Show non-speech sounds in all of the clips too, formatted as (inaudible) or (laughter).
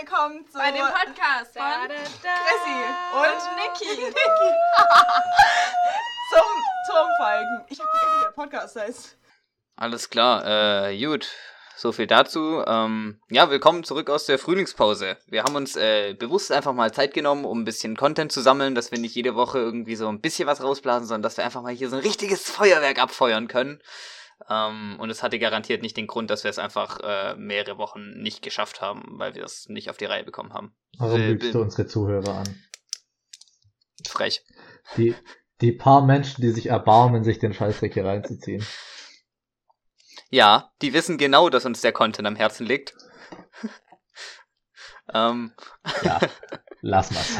willkommen zu Bei dem Podcast von Da, da, da. Chrissy und Niki. Niki. (laughs) zum Turmfalken. Ich habe vergessen, wie der Podcast heißt. Alles klar, äh, gut. So viel dazu. Ähm, ja, willkommen zurück aus der Frühlingspause. Wir haben uns äh, bewusst einfach mal Zeit genommen, um ein bisschen Content zu sammeln, dass wir nicht jede Woche irgendwie so ein bisschen was rausblasen, sondern dass wir einfach mal hier so ein richtiges Feuerwerk abfeuern können. Ähm, und es hatte garantiert nicht den Grund, dass wir es einfach äh, mehrere Wochen nicht geschafft haben, weil wir es nicht auf die Reihe bekommen haben. Warum Äh, lügst du unsere Zuhörer an? Frech. Die, die paar Menschen, die sich erbarmen, sich den Scheißdreck hier reinzuziehen. Ja, die wissen genau, dass uns der Content am Herzen liegt. (laughs) ähm, Ja, (laughs) lass mal's.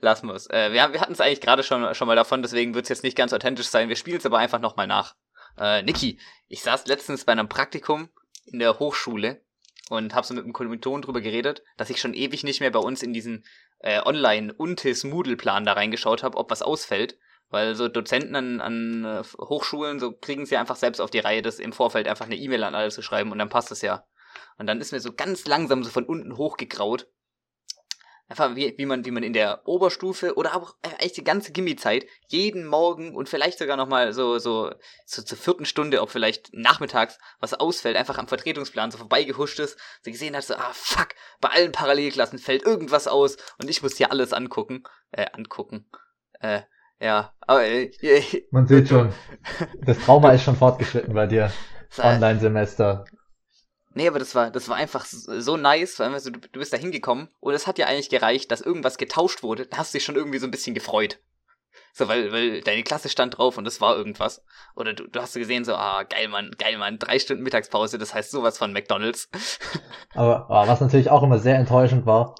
Wir es. Äh, wir wir hatten es eigentlich gerade schon, schon mal davon, deswegen wird es jetzt nicht ganz authentisch sein. Wir spielen es aber einfach nochmal nach. Äh, Niki, ich saß letztens bei einem Praktikum in der Hochschule und habe so mit einem Kommilitonen drüber geredet, dass ich schon ewig nicht mehr bei uns in diesen äh, Online-Untis-Moodle-Plan da reingeschaut habe, ob was ausfällt. Weil so Dozenten an, an äh, Hochschulen, so kriegen sie einfach selbst auf die Reihe, das im Vorfeld einfach eine E-Mail an alle zu schreiben und dann passt es ja. Und dann ist mir so ganz langsam so von unten hochgegraut, Einfach wie, wie man, wie man in der Oberstufe oder auch eigentlich die ganze Gimmi-Zeit jeden Morgen und vielleicht sogar nochmal so, so, so zur vierten Stunde, ob vielleicht nachmittags was ausfällt, einfach am Vertretungsplan so vorbeigehuscht ist, so gesehen hat, so, ah, fuck, bei allen Parallelklassen fällt irgendwas aus und ich muss hier alles angucken, äh, angucken, äh, ja, aber, äh, äh, Man sieht schon, (laughs) das Trauma ist schon fortgeschritten bei dir. äh, Online-Semester. Nee, aber das war, das war einfach so nice, weil also, du, du bist da hingekommen und es hat ja eigentlich gereicht, dass irgendwas getauscht wurde. Da hast du dich schon irgendwie so ein bisschen gefreut. So, weil, weil deine Klasse stand drauf und das war irgendwas. Oder du, du hast gesehen, so, ah, geil, Mann, geil, Mann, drei Stunden Mittagspause, das heißt sowas von McDonalds. (laughs) Aber, aber was natürlich auch immer sehr enttäuschend war,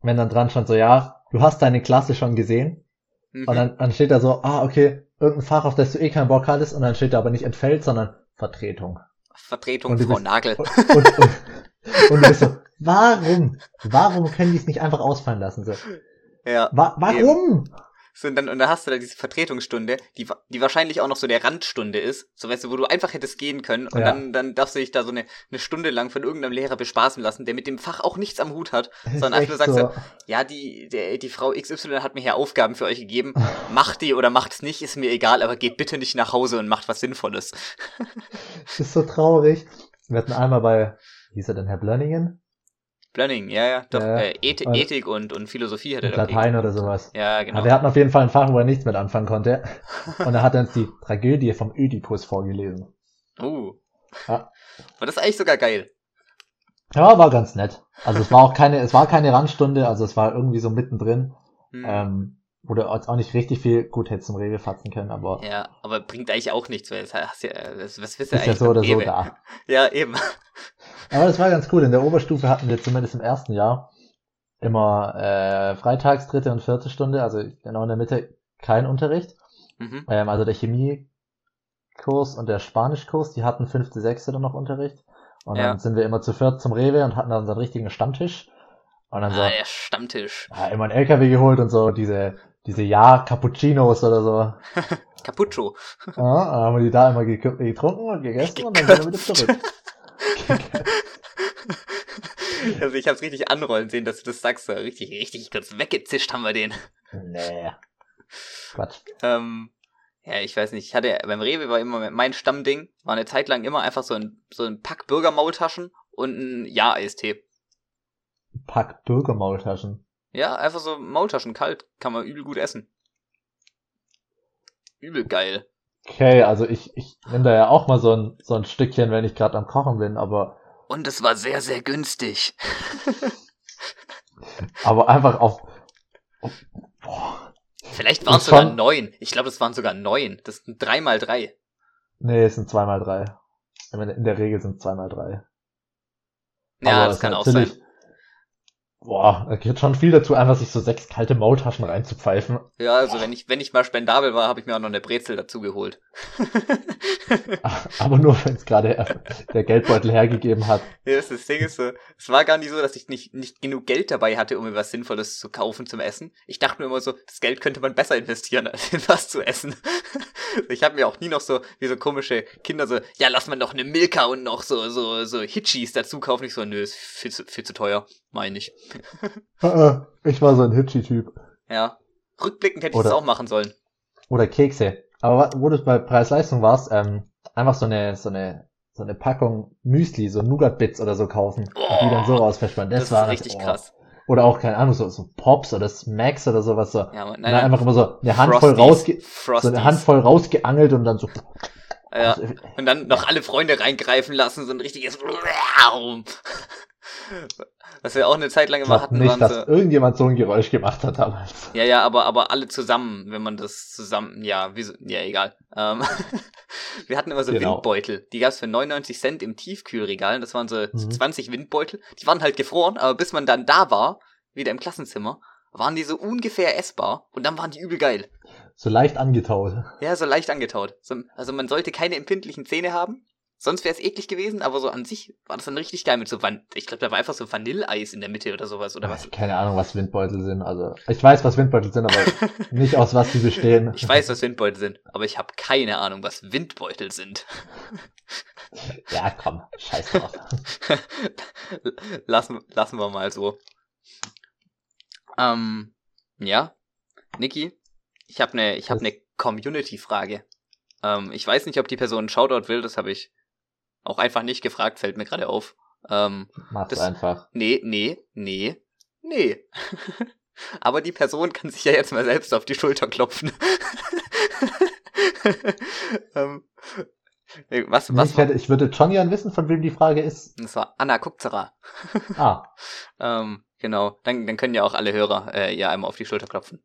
wenn dann dran stand so, ja, du hast deine Klasse schon gesehen. Mhm. Und dann, dann steht da so, ah, okay, irgendein Fach, auf das du eh keinen Bock hattest. Und dann steht da aber nicht entfällt, sondern Vertretung. Vertretung, Frau bist- Nagel. Und, und, und, und du bist so, warum? Warum können die es nicht einfach ausfallen lassen? So, Ja. wa warum? So, und dann, und dann hast du da diese Vertretungsstunde, die, die wahrscheinlich auch noch so der Randstunde ist, so weißt du, wo du einfach hättest gehen können und Ja. dann, dann darfst du dich da so eine, eine Stunde lang von irgendeinem Lehrer bespaßen lassen, der mit dem Fach auch nichts am Hut hat, (laughs) sondern einfach nur sagst so, ja, die, der, die Frau XY hat mir hier Aufgaben für euch gegeben, macht die oder macht's nicht, ist mir egal, aber geht bitte nicht nach Hause und macht was Sinnvolles. Das (laughs) ist so traurig. Wir hatten einmal bei, wie hieß er denn, Herr Blönningen? Blönning, ja, ja, doch, Ja, äh, Ethik, und- Ethik und, und Philosophie hat er Latein oder sowas. Ja, genau. Aber wir hatten auf jeden Fall ein Fach, wo er nichts mit anfangen konnte. Und er hat uns die Tragödie vom Ödipus vorgelesen. Uh. Ja. Und das ist eigentlich sogar geil. Ja, war ganz nett. Also es war auch keine, es war keine Randstunde, also es war irgendwie so mittendrin. Hm. Ähm, wo du auch nicht richtig viel gut hättest zum Rewe fatzen können, aber Ja, aber bringt eigentlich auch nichts, weil es hast ja, was, was willst ist ja eigentlich so beim oder so Rewe? da. (laughs) Ja, eben. Aber das war ganz cool. In der Oberstufe hatten wir zumindest im ersten Jahr immer äh, freitags dritte und vierte Stunde, also genau in der Mitte kein Unterricht. Mhm. Ähm, also der Chemiekurs und der Spanischkurs, die hatten fünfte, sechste dann noch Unterricht. Und Ja. dann sind wir immer zu viert zum Rewe und hatten dann unseren richtigen Stammtisch. Und dann so, Ah, der Stammtisch. ja, immer einen LKW geholt und so diese, diese Ja-Cappuccinos oder so. (laughs) Capuccio. Ja, dann haben wir die da immer ge getrunken und gegessen und dann sind wir wieder zurück. (laughs) (laughs) Also ich hab's richtig anrollen sehen, dass du das sagst. Richtig, richtig kurz weggezischt haben wir den. Nee. Quatsch. Ähm, ja, ich weiß nicht. Ich hatte beim Rewe war immer mein Stammding, war eine Zeit lang immer einfach so ein, so ein Pack Bürgermaultaschen und ein Ja-Eistee. Pack Bürgermaultaschen. Ja, einfach so Maultaschen kalt. Kann man übel gut essen. Übel geil. Okay, also ich, ich nehme da ja auch mal so ein, so ein Stückchen, wenn ich gerade am Kochen bin, aber, Und es war sehr, sehr günstig. (laughs) aber einfach auf. auf boah. Vielleicht waren es sogar schon- neun. Ich glaube, das waren sogar neun. Das sind drei mal drei. Nee, es sind zweimal drei. In der Regel sind es zweimal drei. Ja, Aber das es kann auch sein. Boah, da gehört schon viel dazu, einfach sich so sechs kalte Maultaschen reinzupfeifen. Ja, also wenn ich, wenn ich mal spendabel war, habe ich mir auch noch eine Brezel dazu geholt. (laughs) Aber nur, wenn es gerade der Geldbeutel hergegeben hat. Ja, das, das Ding ist so, es war gar nicht so, dass ich nicht, nicht genug Geld dabei hatte, um mir was Sinnvolles zu kaufen zum Essen. Ich dachte mir immer so, das Geld könnte man besser investieren, (laughs) als in was zu essen. (laughs) Ich habe mir auch nie noch so, wie so komische Kinder so, ja, lass mal noch eine Milka und noch so, so, so Hitchis dazu kaufen. Ich so, nö, ist viel zu, viel zu teuer, meine ich. (laughs) Ich war so ein Hitchy-Typ. Ja. Rückblickend hätte ich Oder- das auch machen sollen. Oder Kekse. Aber wo du bei Preis-Leistung warst, ähm, einfach so eine, so eine, so eine Packung Müsli, so Nougat-Bits oder so kaufen. und die dann so rausverspannen. Das, Das, war richtig oh. krass. Oder auch, keine Ahnung, so, so Pops oder Smacks oder sowas so. Ja, man, Nein, einfach immer so eine Handvoll Frosties. rausge, so eine Handvoll rausgeangelt und dann so. Ja. Also, (laughs) Und dann noch alle Freunde reingreifen lassen, so ein richtiges (laughs) Was wir auch eine Zeit lang immer hatten, nicht, waren dass so. irgendjemand so ein Geräusch gemacht hat damals. Ja, ja, aber, aber alle zusammen, wenn man das zusammen, ja, wieso, ja, egal. Ähm, (laughs) wir hatten immer so Genau. Windbeutel. Die gab's für 99 Cent im Tiefkühlregal. Das waren so Mhm. 20 Windbeutel. Die waren halt gefroren, aber bis man dann da war, wieder im Klassenzimmer, waren die so ungefähr essbar und dann waren die übel geil. So leicht angetaut. Ja, so leicht angetaut. So, also man sollte keine empfindlichen Zähne haben. Sonst wäre es eklig gewesen, aber so an sich war das dann richtig geil mit so Van ich glaube, da war einfach so Vanilleeis in der Mitte oder sowas oder was. Keine Ahnung, was Windbeutel sind. Also, ich weiß, was Windbeutel sind, aber (laughs) nicht aus was die bestehen. Ich weiß, was Windbeutel sind, aber ich habe keine Ahnung, was Windbeutel sind. (laughs) Ja, komm, scheiß drauf. (laughs) lassen, lassen wir mal so. Ähm, ja, Niki, ich habe eine, ich habe Was? eine Community-Frage. Ähm, ich weiß nicht, ob die Person einen Shoutout will, das habe ich auch einfach nicht gefragt, fällt mir gerade auf. Ähm, Mach's Das- einfach. nee, nee, nee, nee. (laughs) Aber die Person kann sich ja jetzt mal selbst auf die Schulter klopfen. (laughs) ähm, was, Nee, was ich, hätte, ich würde schon gern wissen, von wem die Frage ist. das war Anna Kupzerer. Ah, (laughs) Ähm, genau, dann, dann können ja auch alle Hörer äh, ihr einmal auf die Schulter klopfen.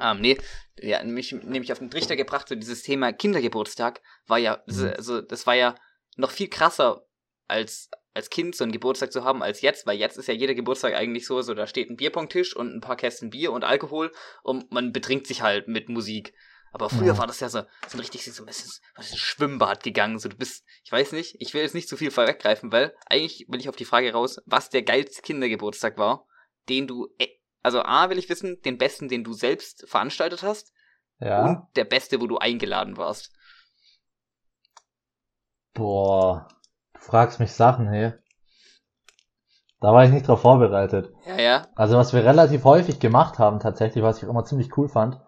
Ähm, nee, ja, mich nämlich auf den Trichter gebracht, so dieses Thema Kindergeburtstag war ja, Mhm. so, also das war ja noch viel krasser als als Kind so einen Geburtstag zu haben als jetzt, weil jetzt ist ja jeder Geburtstag eigentlich so, so da steht ein Bierpongtisch und ein paar Kästen Bier und Alkohol und man betrinkt sich halt mit Musik. Aber früher Ja. war das ja so, so ein richtig so ein bisschen Schwimmbad gegangen. So, du bist, ich weiß nicht, ich will jetzt nicht zu viel vorweggreifen, weil eigentlich will ich auf die Frage raus, was der geilste Kindergeburtstag war, den du, äh, also A will ich wissen, den besten, den du selbst veranstaltet hast ja. und der beste, wo du eingeladen warst. Boah, du fragst mich Sachen, hey. Da war ich nicht drauf vorbereitet. Ja, ja. Also was wir relativ häufig gemacht haben, tatsächlich, was ich auch immer ziemlich cool fand,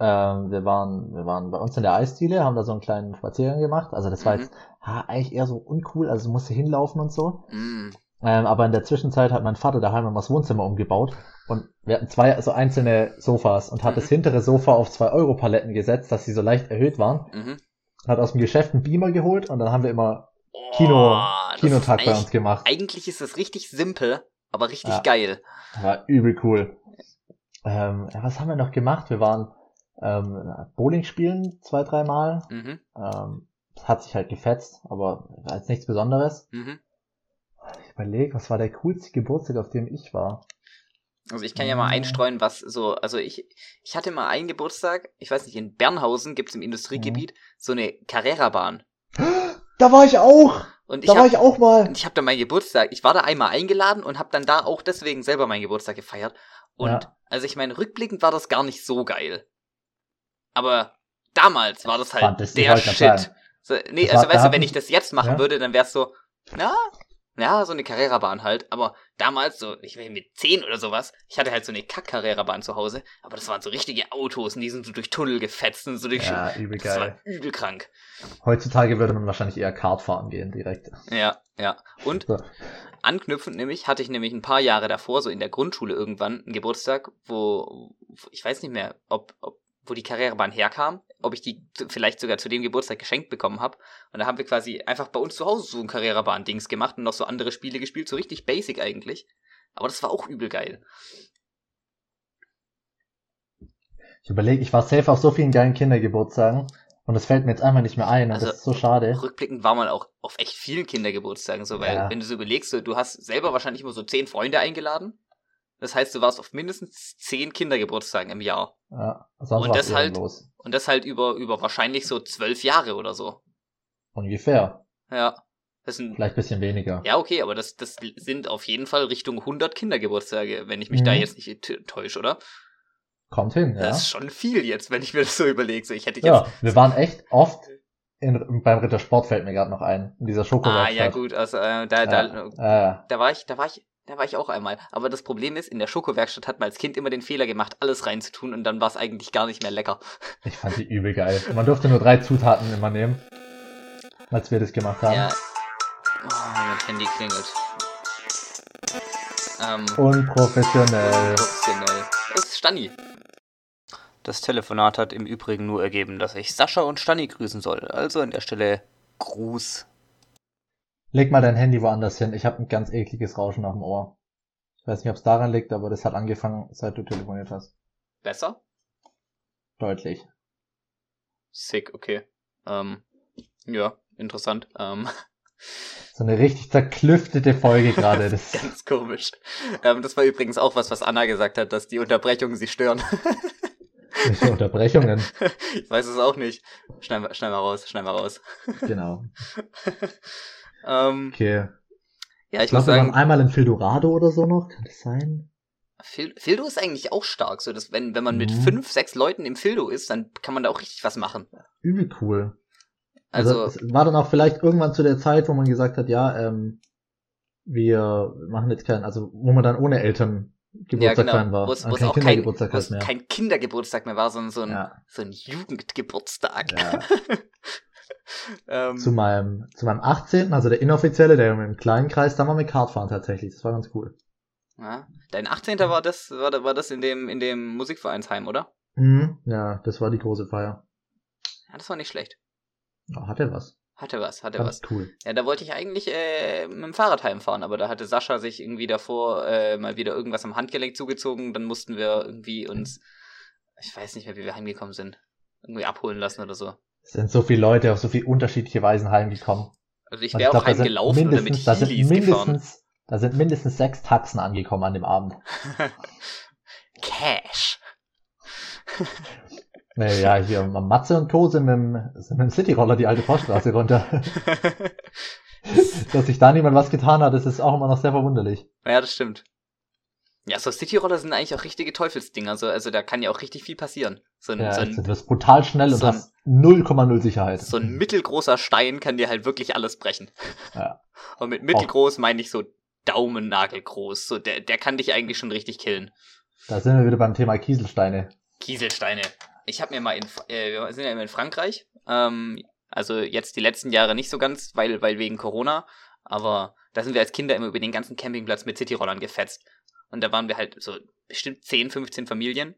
ähm, wir waren, wir waren bei uns in der Eisdiele, haben da so einen kleinen Spaziergang gemacht. Also das war Mhm. jetzt ha, eigentlich eher so uncool, also musste hinlaufen und so. Mm. Ähm, aber in der Zwischenzeit hat mein Vater daheim immer das Wohnzimmer umgebaut und wir hatten zwei so einzelne Sofas und hat Mhm. das hintere Sofa auf zwei Euro Paletten gesetzt, dass sie so leicht erhöht waren. Hat aus dem Geschäft einen Beamer geholt und dann haben wir immer Kino, Oh, Kinotag bei uns gemacht. Eigentlich ist das richtig simpel, aber richtig Ja. geil. War übel cool. Ähm, was haben wir noch gemacht? Wir waren ähm, Bowling spielen zwei, dreimal. Mhm. Ähm, hat sich halt gefetzt, aber war jetzt nichts Besonderes. Mhm. Ich überlege, was war der coolste Geburtstag, auf dem ich war? Also ich kann ja mal Mhm. einstreuen, was so, also ich, ich hatte mal einen Geburtstag, ich weiß nicht, in Bernhausen gibt's im Industriegebiet Mhm. so eine Carrera-Bahn. Da war ich auch! Und ich Da war hab, ich auch mal! und ich habe da meinen Geburtstag, ich war da einmal eingeladen und habe dann da auch deswegen selber meinen Geburtstag gefeiert. Und Ja. also ich meine, rückblickend war das gar nicht so geil. Aber damals war das halt der Shit. So, nee, Das also war- weißt du, wenn ich- ich das jetzt machen Ja. würde, dann wär's so, na, ja, so eine Carrera-Bahn halt. Aber damals, so, ich weiß mit 10 oder sowas, ich hatte halt so eine Kack-Carrera-Bahn zu Hause, aber das waren so richtige Autos und die sind so durch Tunnel gefetzt und so durch. Ja, übel das war geil. übel krank. Heutzutage würde man wahrscheinlich eher Kart fahren gehen direkt. Ja, ja. Und So. anknüpfend nämlich hatte ich nämlich ein paar Jahre davor, so in der Grundschule irgendwann, einen Geburtstag, wo, ich weiß nicht mehr, ob, ob wo die Carrera-Bahn herkam, ob ich die vielleicht sogar zu dem Geburtstag geschenkt bekommen habe. Und da haben wir quasi einfach bei uns zu Hause so ein Carrera-Bahn-Dings gemacht und noch so andere Spiele gespielt, so richtig basic eigentlich. Aber das war auch übel geil. Ich überlege, ich war safe auf so vielen geilen Kindergeburtstagen. Und das fällt mir jetzt einfach nicht mehr ein Also, das ist so schade. Rückblickend war man auch auf echt vielen Kindergeburtstagen so, weil Ja. wenn du so überlegst, so, du hast selber wahrscheinlich immer so zehn Freunde eingeladen. Das heißt, du warst auf mindestens zehn Kindergeburtstagen im Jahr. Ja, Und das halt- ehrenlos. Und das halt über, über wahrscheinlich so zwölf Jahre oder so. Ungefähr. Ja. Das sind, Vielleicht ein bisschen weniger. ja, okay, aber das, das sind auf jeden Fall Richtung 100 Kindergeburtstage, wenn ich mich da Mhm. jetzt nicht täusche, oder? Kommt hin, ja. Das ist schon viel jetzt, wenn ich mir das so überlege. So, ich hätte jetzt. Ja, wir waren echt oft in, beim Rittersport fällt mir gerade noch ein, in dieser ah, Schokowerkstatt. ja, gut, also äh, da, da, Ja, da war ich, da war ich, da war ich auch einmal. Aber das Problem ist, in der Schokowerkstatt hat man als Kind immer den Fehler gemacht, alles reinzutun und dann war es eigentlich gar nicht mehr lecker. ich fand die übel geil. Man durfte nur drei Zutaten immer nehmen, als wir das gemacht haben. Ja. Oh, mein Handy klingelt. Ähm, Unprofessionell. professionell. Das ist Stani. Das Telefonat hat im Übrigen nur ergeben, dass ich Sascha und Stani grüßen soll. Also an der Stelle Gruß. Leg mal dein Handy woanders hin. Ich habe ein ganz ekliges Rauschen auf dem Ohr. Ich weiß nicht, ob es daran liegt, aber das hat angefangen, seit du telefoniert hast. Besser? Deutlich. Sick, okay. Ähm, ja, interessant. Ähm, So eine richtig zerklüftete Folge gerade. (laughs) Das ganz komisch. Ähm, das war übrigens auch was, was Anna gesagt hat, dass die Unterbrechungen sie stören. (laughs) Welche Unterbrechungen. ich weiß es auch nicht. Schneiden wir, schneiden wir raus, schneiden wir raus. Genau. (laughs) ähm, Okay. ja, ich Ich glaube, wir waren einmal in Fildorado oder so noch. Kann das sein? Fil Fildo ist eigentlich auch stark. So, dass wenn, wenn man mit Mhm. fünf, sechs Leuten im Fildo ist, dann kann man da auch richtig was machen. Übel cool. Also, Also, es war dann auch vielleicht irgendwann zu der Zeit, wo man gesagt hat, ja, ähm, wir machen jetzt keinen, also wo man dann ohne Eltern ja, Geburtstag genau. feiern war. Wo es Und wo es kein auch kein, Kindergeburtstag wo es mehr. kein Kindergeburtstag mehr war, sondern so ein, ja, so ein Jugendgeburtstag. ja. (laughs) ähm, zu meinem, zu meinem 18., also der inoffizielle, der im kleinen Kreis, da waren wir Kartfahren tatsächlich. Das war ganz cool. ja. Dein 18. war das, war, war das in dem, in dem Musikvereinsheim, oder? Mhm. Ja, das war die große Feier. Ja, das war nicht schlecht. Ja, hatte was. Hatte was, hatte Ganz was. cool. Ja, da wollte ich eigentlich äh, mit dem Fahrrad heimfahren, aber da hatte Sascha sich irgendwie davor äh, mal wieder irgendwas am Handgelenk zugezogen. Dann mussten wir irgendwie uns, ich weiß nicht mehr, wie wir heimgekommen sind, irgendwie abholen lassen oder so. Es sind so viele Leute auf so viele unterschiedliche Weisen heimgekommen. Also ich Und wäre auch glaub, heimgelaufen oder mit da sind gefahren. mindestens, da sind mindestens sechs Taxen angekommen an dem Abend. (laughs) Cash. (laughs) Nee, ja, hier Matze und Co. sind mit dem, sind mit dem Cityroller die alte Poststraße runter. (laughs) Dass sich da niemand was getan hat, das ist auch immer noch sehr verwunderlich. ja, das stimmt. Ja, so Cityroller sind eigentlich auch richtige Teufelsdinger. So, also da kann ja auch richtig viel passieren. So ein, Ja, so also ein, du wirst brutal schnell und so ein- hast 0,0 Sicherheit. so ein mittelgroßer Stein kann dir halt wirklich alles brechen. Ja. (laughs) Und mit mittelgroß meine ich so Daumennagelgroß. So, der, der kann dich eigentlich schon richtig killen. Da sind wir wieder beim Thema Kieselsteine. Kieselsteine. Ich habe mir mal in, äh, wir sind ja immer in Frankreich. Ähm, also jetzt die letzten Jahre nicht so ganz, weil, weil wegen Corona. Aber da sind wir als Kinder immer über den ganzen Campingplatz mit Cityrollern gefetzt. Und da waren wir halt so bestimmt 10, 15 Familien.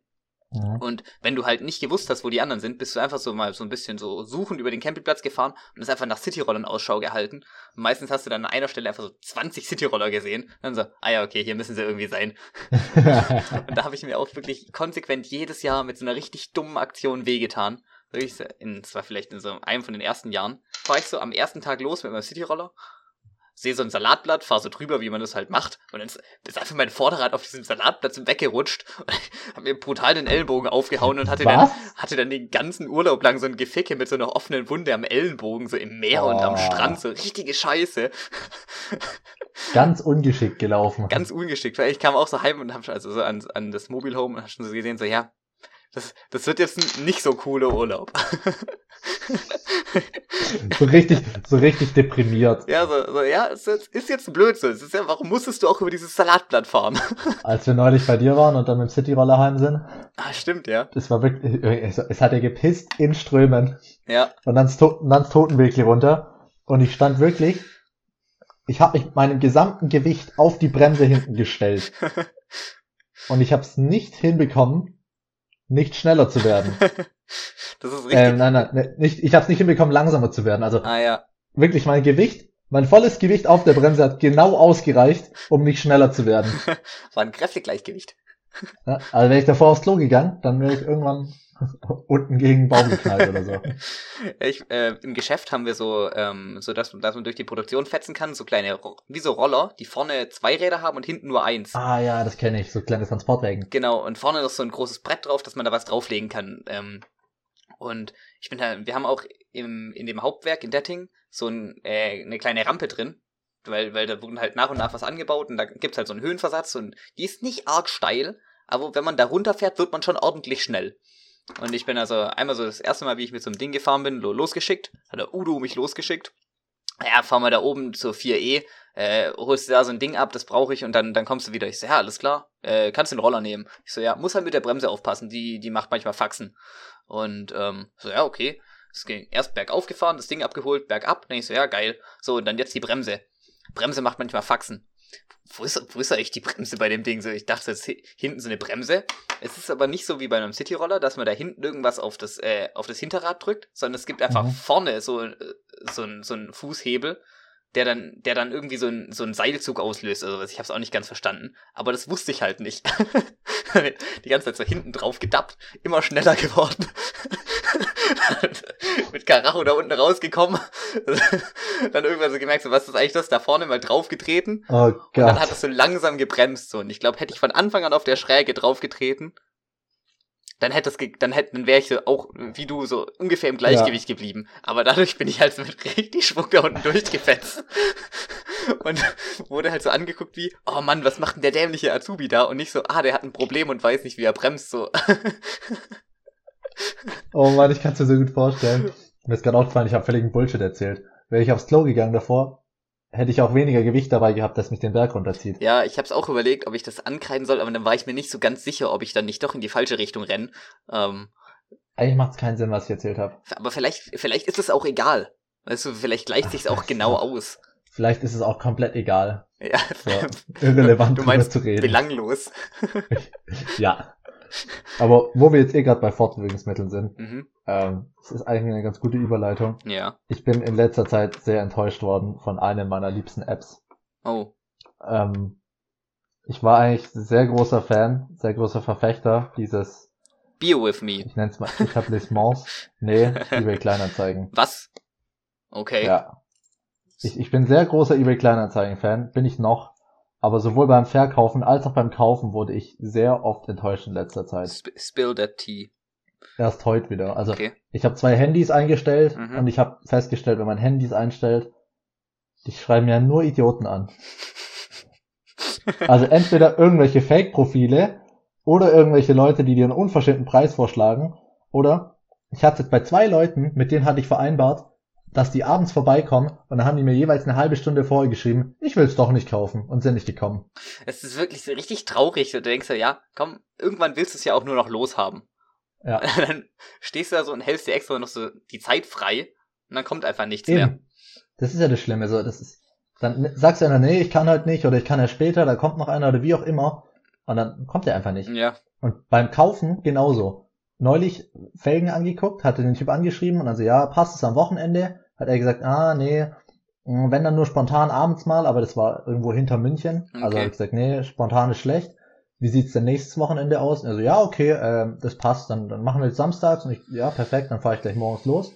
Mhm. Und wenn du halt nicht gewusst hast, wo die anderen sind, bist du einfach so mal so ein bisschen so suchend über den Campingplatz gefahren und hast einfach nach Cityrollern Ausschau gehalten. Und meistens hast du dann an einer Stelle einfach so 20 Cityroller gesehen. Und dann so, ah ja, okay, hier müssen sie irgendwie sein. (laughs) Und da habe ich mir auch wirklich konsequent jedes Jahr mit so einer richtig dummen Aktion wehgetan. In, das war vielleicht in so einem von den ersten Jahren, fahre ich so am ersten Tag los mit meinem Cityroller, sehe so ein Salatblatt, fahre so drüber, wie man das halt macht, und dann ist, einfach mein Vorderrad auf diesem Salatblatt so weggerutscht (laughs) und habe mir brutal den Ellenbogen aufgehauen und hatte dann, hatte dann den ganzen Urlaub lang so ein Geficke mit so einer offenen Wunde am Ellenbogen, so im Meer und am Oh. Strand, so richtige Scheiße. (laughs) Ganz ungeschickt gelaufen. ganz ungeschickt, weil ich kam auch so heim und hab schon also so an, an das Mobile Home und hab schon so gesehen, so ja, das, das wird jetzt ein nicht so cooler Urlaub. (laughs) (laughs) so richtig, so richtig deprimiert. ja, so, so ja, es ist, ist jetzt blöd so. Es ist ja, warum musstest du auch über dieses Salatblatt fahren? (laughs) Als wir neulich bei dir waren und dann mit dem Cityroller heim sind, ah, stimmt, ja. das war wirklich, es, es hat ja gepisst in Strömen. Ja, und dann to dann Totenwegli runter. Und ich stand wirklich, ich habe mich mit meinem gesamten Gewicht auf die Bremse hinten gestellt. (laughs) Und ich habe es nicht hinbekommen, nicht schneller zu werden. (laughs) das ist richtig. ähm, nein, nein, ne, nicht, ich habe es nicht hinbekommen, langsamer zu werden. Also ah ja, wirklich mein Gewicht, mein volles Gewicht auf der Bremse hat genau ausgereicht, um nicht schneller zu werden. (laughs) war ein Kräftegleichgewicht. Ja, also wäre ich davor aufs Klo gegangen, dann wäre ich irgendwann (laughs) unten gegen Baum geknallt oder so. (laughs) Ich, äh, Im Geschäft haben wir so, ähm, so dass, dass man durch die Produktion fetzen kann, so kleine, wie so Roller, die vorne zwei Räder haben und hinten nur eins. Ah ja, das kenne ich, so kleine Transportwagen. Genau, und vorne ist so ein großes Brett drauf, dass man da was drauflegen kann. Ähm, und ich bin da, wir haben auch im, in dem Hauptwerk in Detting so ein, äh, eine kleine Rampe drin, weil, weil da wurden halt nach und nach was angebaut und da gibt's halt so einen Höhenversatz und die ist nicht arg steil, aber wenn man da runterfährt, wird man schon ordentlich schnell. Und ich bin also einmal so das erste Mal, wie ich mit so einem Ding gefahren bin, lo- losgeschickt, hat der Udo mich losgeschickt. Ja, fahr mal da oben zur 4E, äh, holst du da so ein Ding ab, das brauche ich und dann, dann kommst du wieder. Ich so, ja, alles klar, äh, kannst den Roller nehmen. Ich so, ja, muss halt mit der Bremse aufpassen, die, die macht manchmal Faxen. Und ähm, so, ja, okay. Es ging erst bergauf gefahren, das Ding abgeholt, bergab. Dann ich so, ja, geil. So, und dann jetzt die Bremse. Bremse macht manchmal Faxen. Wo ist, wo ist eigentlich die Bremse bei dem Ding? So, ich dachte, jetzt hi- hinten so eine Bremse. Es ist aber nicht so wie bei einem Cityroller, dass man da hinten irgendwas auf das, äh, auf das Hinterrad drückt, sondern es gibt einfach Mhm. vorne so, äh, so, ein, so einen Fußhebel, der dann, der dann irgendwie so ein, so einen Seilzug auslöst. Also ich habe es auch nicht ganz verstanden. Aber das wusste ich halt nicht. (laughs) Die ganze Zeit so hinten drauf gedappt, immer schneller geworden. (laughs) Mit Karacho da unten rausgekommen. dann irgendwann so gemerkt, so, was ist eigentlich das? Da vorne mal draufgetreten. Oh Und dann hat Gott. es so langsam gebremst so. Und ich glaube, hätte ich von Anfang an auf der Schräge draufgetreten, dann hätte es, dann hätte, dann wäre ich so auch wie du so ungefähr im Gleichgewicht geblieben. Aber dadurch bin ich halt so mit (laughs) richtig Schwung da unten durchgefetzt. Und wurde halt so angeguckt wie, oh Mann, was macht denn der dämliche Azubi da? Und nicht so, ah, der hat ein Problem und weiß nicht, wie er bremst, so. Oh Mann, ich kann es mir so gut vorstellen. Mir ist gerade aufgefallen, ich habe völligen Bullshit erzählt. Wäre ich aufs Klo gegangen davor, hätte ich auch weniger Gewicht dabei gehabt, das mich den Berg runterzieht. Ja, ich hab's auch überlegt, ob ich das ankreiden soll, aber dann war ich mir nicht so ganz sicher, ob ich dann nicht doch in die falsche Richtung renne. Ähm, Eigentlich macht es keinen Sinn, was ich erzählt habe. aber vielleicht, vielleicht ist es auch egal. Weißt du, vielleicht gleicht sich's auch genau (laughs) aus. Vielleicht ist es auch komplett egal. Ja, So, (laughs) irrelevant du meinst zu reden. belanglos. (laughs) Ja. Aber wo wir jetzt eh gerade bei Fortbewegungsmitteln sind, Mhm. ähm, es ist eigentlich eine ganz gute Überleitung. Ja. Ich bin in letzter Zeit sehr enttäuscht worden von einer meiner liebsten Apps. Oh. Ähm, ich war eigentlich sehr großer Fan, sehr großer Verfechter dieses, Bio with me. ich nenne es mal Etablissements. Nee, (laughs) eBay Kleinanzeigen. Was? Okay. Ja. Ich, ich bin sehr großer eBay Kleinanzeigen-Fan, bin ich noch. Aber sowohl beim Verkaufen als auch beim Kaufen wurde ich sehr oft enttäuscht in letzter Zeit. Sp spill that tea. Erst heute wieder. Also Okay. ich habe zwei Handys eingestellt Mhm. und ich habe festgestellt, wenn man Handys einstellt, die schreiben ja nur Idioten an. Also entweder irgendwelche Fake-Profile oder irgendwelche Leute, die dir einen unverschämten Preis vorschlagen. Oder ich hatte bei zwei Leuten, mit denen hatte ich vereinbart, dass die abends vorbeikommen und dann haben die mir jeweils eine halbe Stunde vorher geschrieben, ich will es doch nicht kaufen und sind nicht gekommen. Es ist wirklich so richtig traurig. Du denkst ja, ja, komm, irgendwann willst du es ja auch nur noch loshaben. Ja. (laughs) Dann stehst du da so und hältst dir extra noch so die Zeit frei und dann kommt einfach nichts mehr. Eben. Das ist ja das Schlimme. So, das ist, dann sagst du einer, nee, ich kann halt nicht oder ich kann ja später, da kommt noch einer oder wie auch immer. Und dann kommt er einfach nicht. Ja. Und beim Kaufen genauso. Neulich Felgen angeguckt, hatte den Typ angeschrieben und dann so, ja, passt es am Wochenende? Hat er gesagt, ah, nee, mh, wenn dann nur spontan abends mal, aber das war irgendwo hinter München. Also Okay. habe ich gesagt, nee, spontan ist schlecht. Wie sieht's denn nächstes Wochenende aus? Also ja, okay, ähm, das passt, dann, dann machen wir jetzt samstags und ich, ja, perfekt, dann fahre ich gleich morgens los.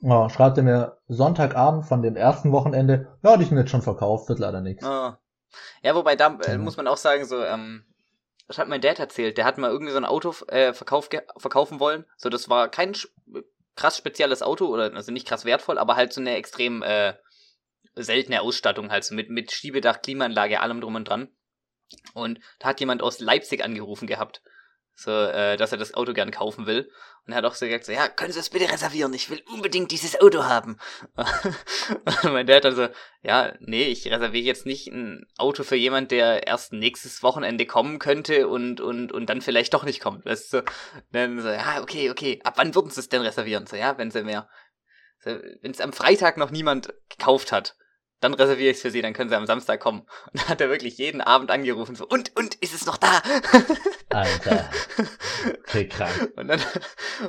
Ja, schreibt er mir Sonntagabend von dem ersten Wochenende, ja, die sind jetzt schon verkauft, wird leider nichts. Ah. Ja, wobei da äh, Mhm. muss man auch sagen, so, ähm, das hat mein Dad erzählt, der hat mal irgendwie so ein Auto äh, verkauf, verkaufen wollen. So, das war kein krass spezielles Auto oder also nicht krass wertvoll, aber halt so eine extrem äh, seltene Ausstattung, halt so mit, mit Schiebedach, Klimaanlage, allem drum und dran. Und da hat jemand aus Leipzig angerufen gehabt, so, äh, dass er das Auto gern kaufen will. Und er hat auch so gesagt, so, ja, können Sie das bitte reservieren? Ich will unbedingt dieses Auto haben. (laughs) und mein Dad dann so, ja, nee, ich reserviere jetzt nicht ein Auto für jemand, der erst nächstes Wochenende kommen könnte und, und, und dann vielleicht doch nicht kommt. Weißt du, so, dann so, ja, okay, okay, ab wann würden Sie es denn reservieren? So, ja, wenn Sie mehr, so, wenn es am Freitag noch niemand gekauft hat, dann reserviere ich es für Sie, dann können Sie am Samstag kommen. Und dann hat er wirklich jeden Abend angerufen, so, und, und, ist es noch da? Alter. Krank. Und dann,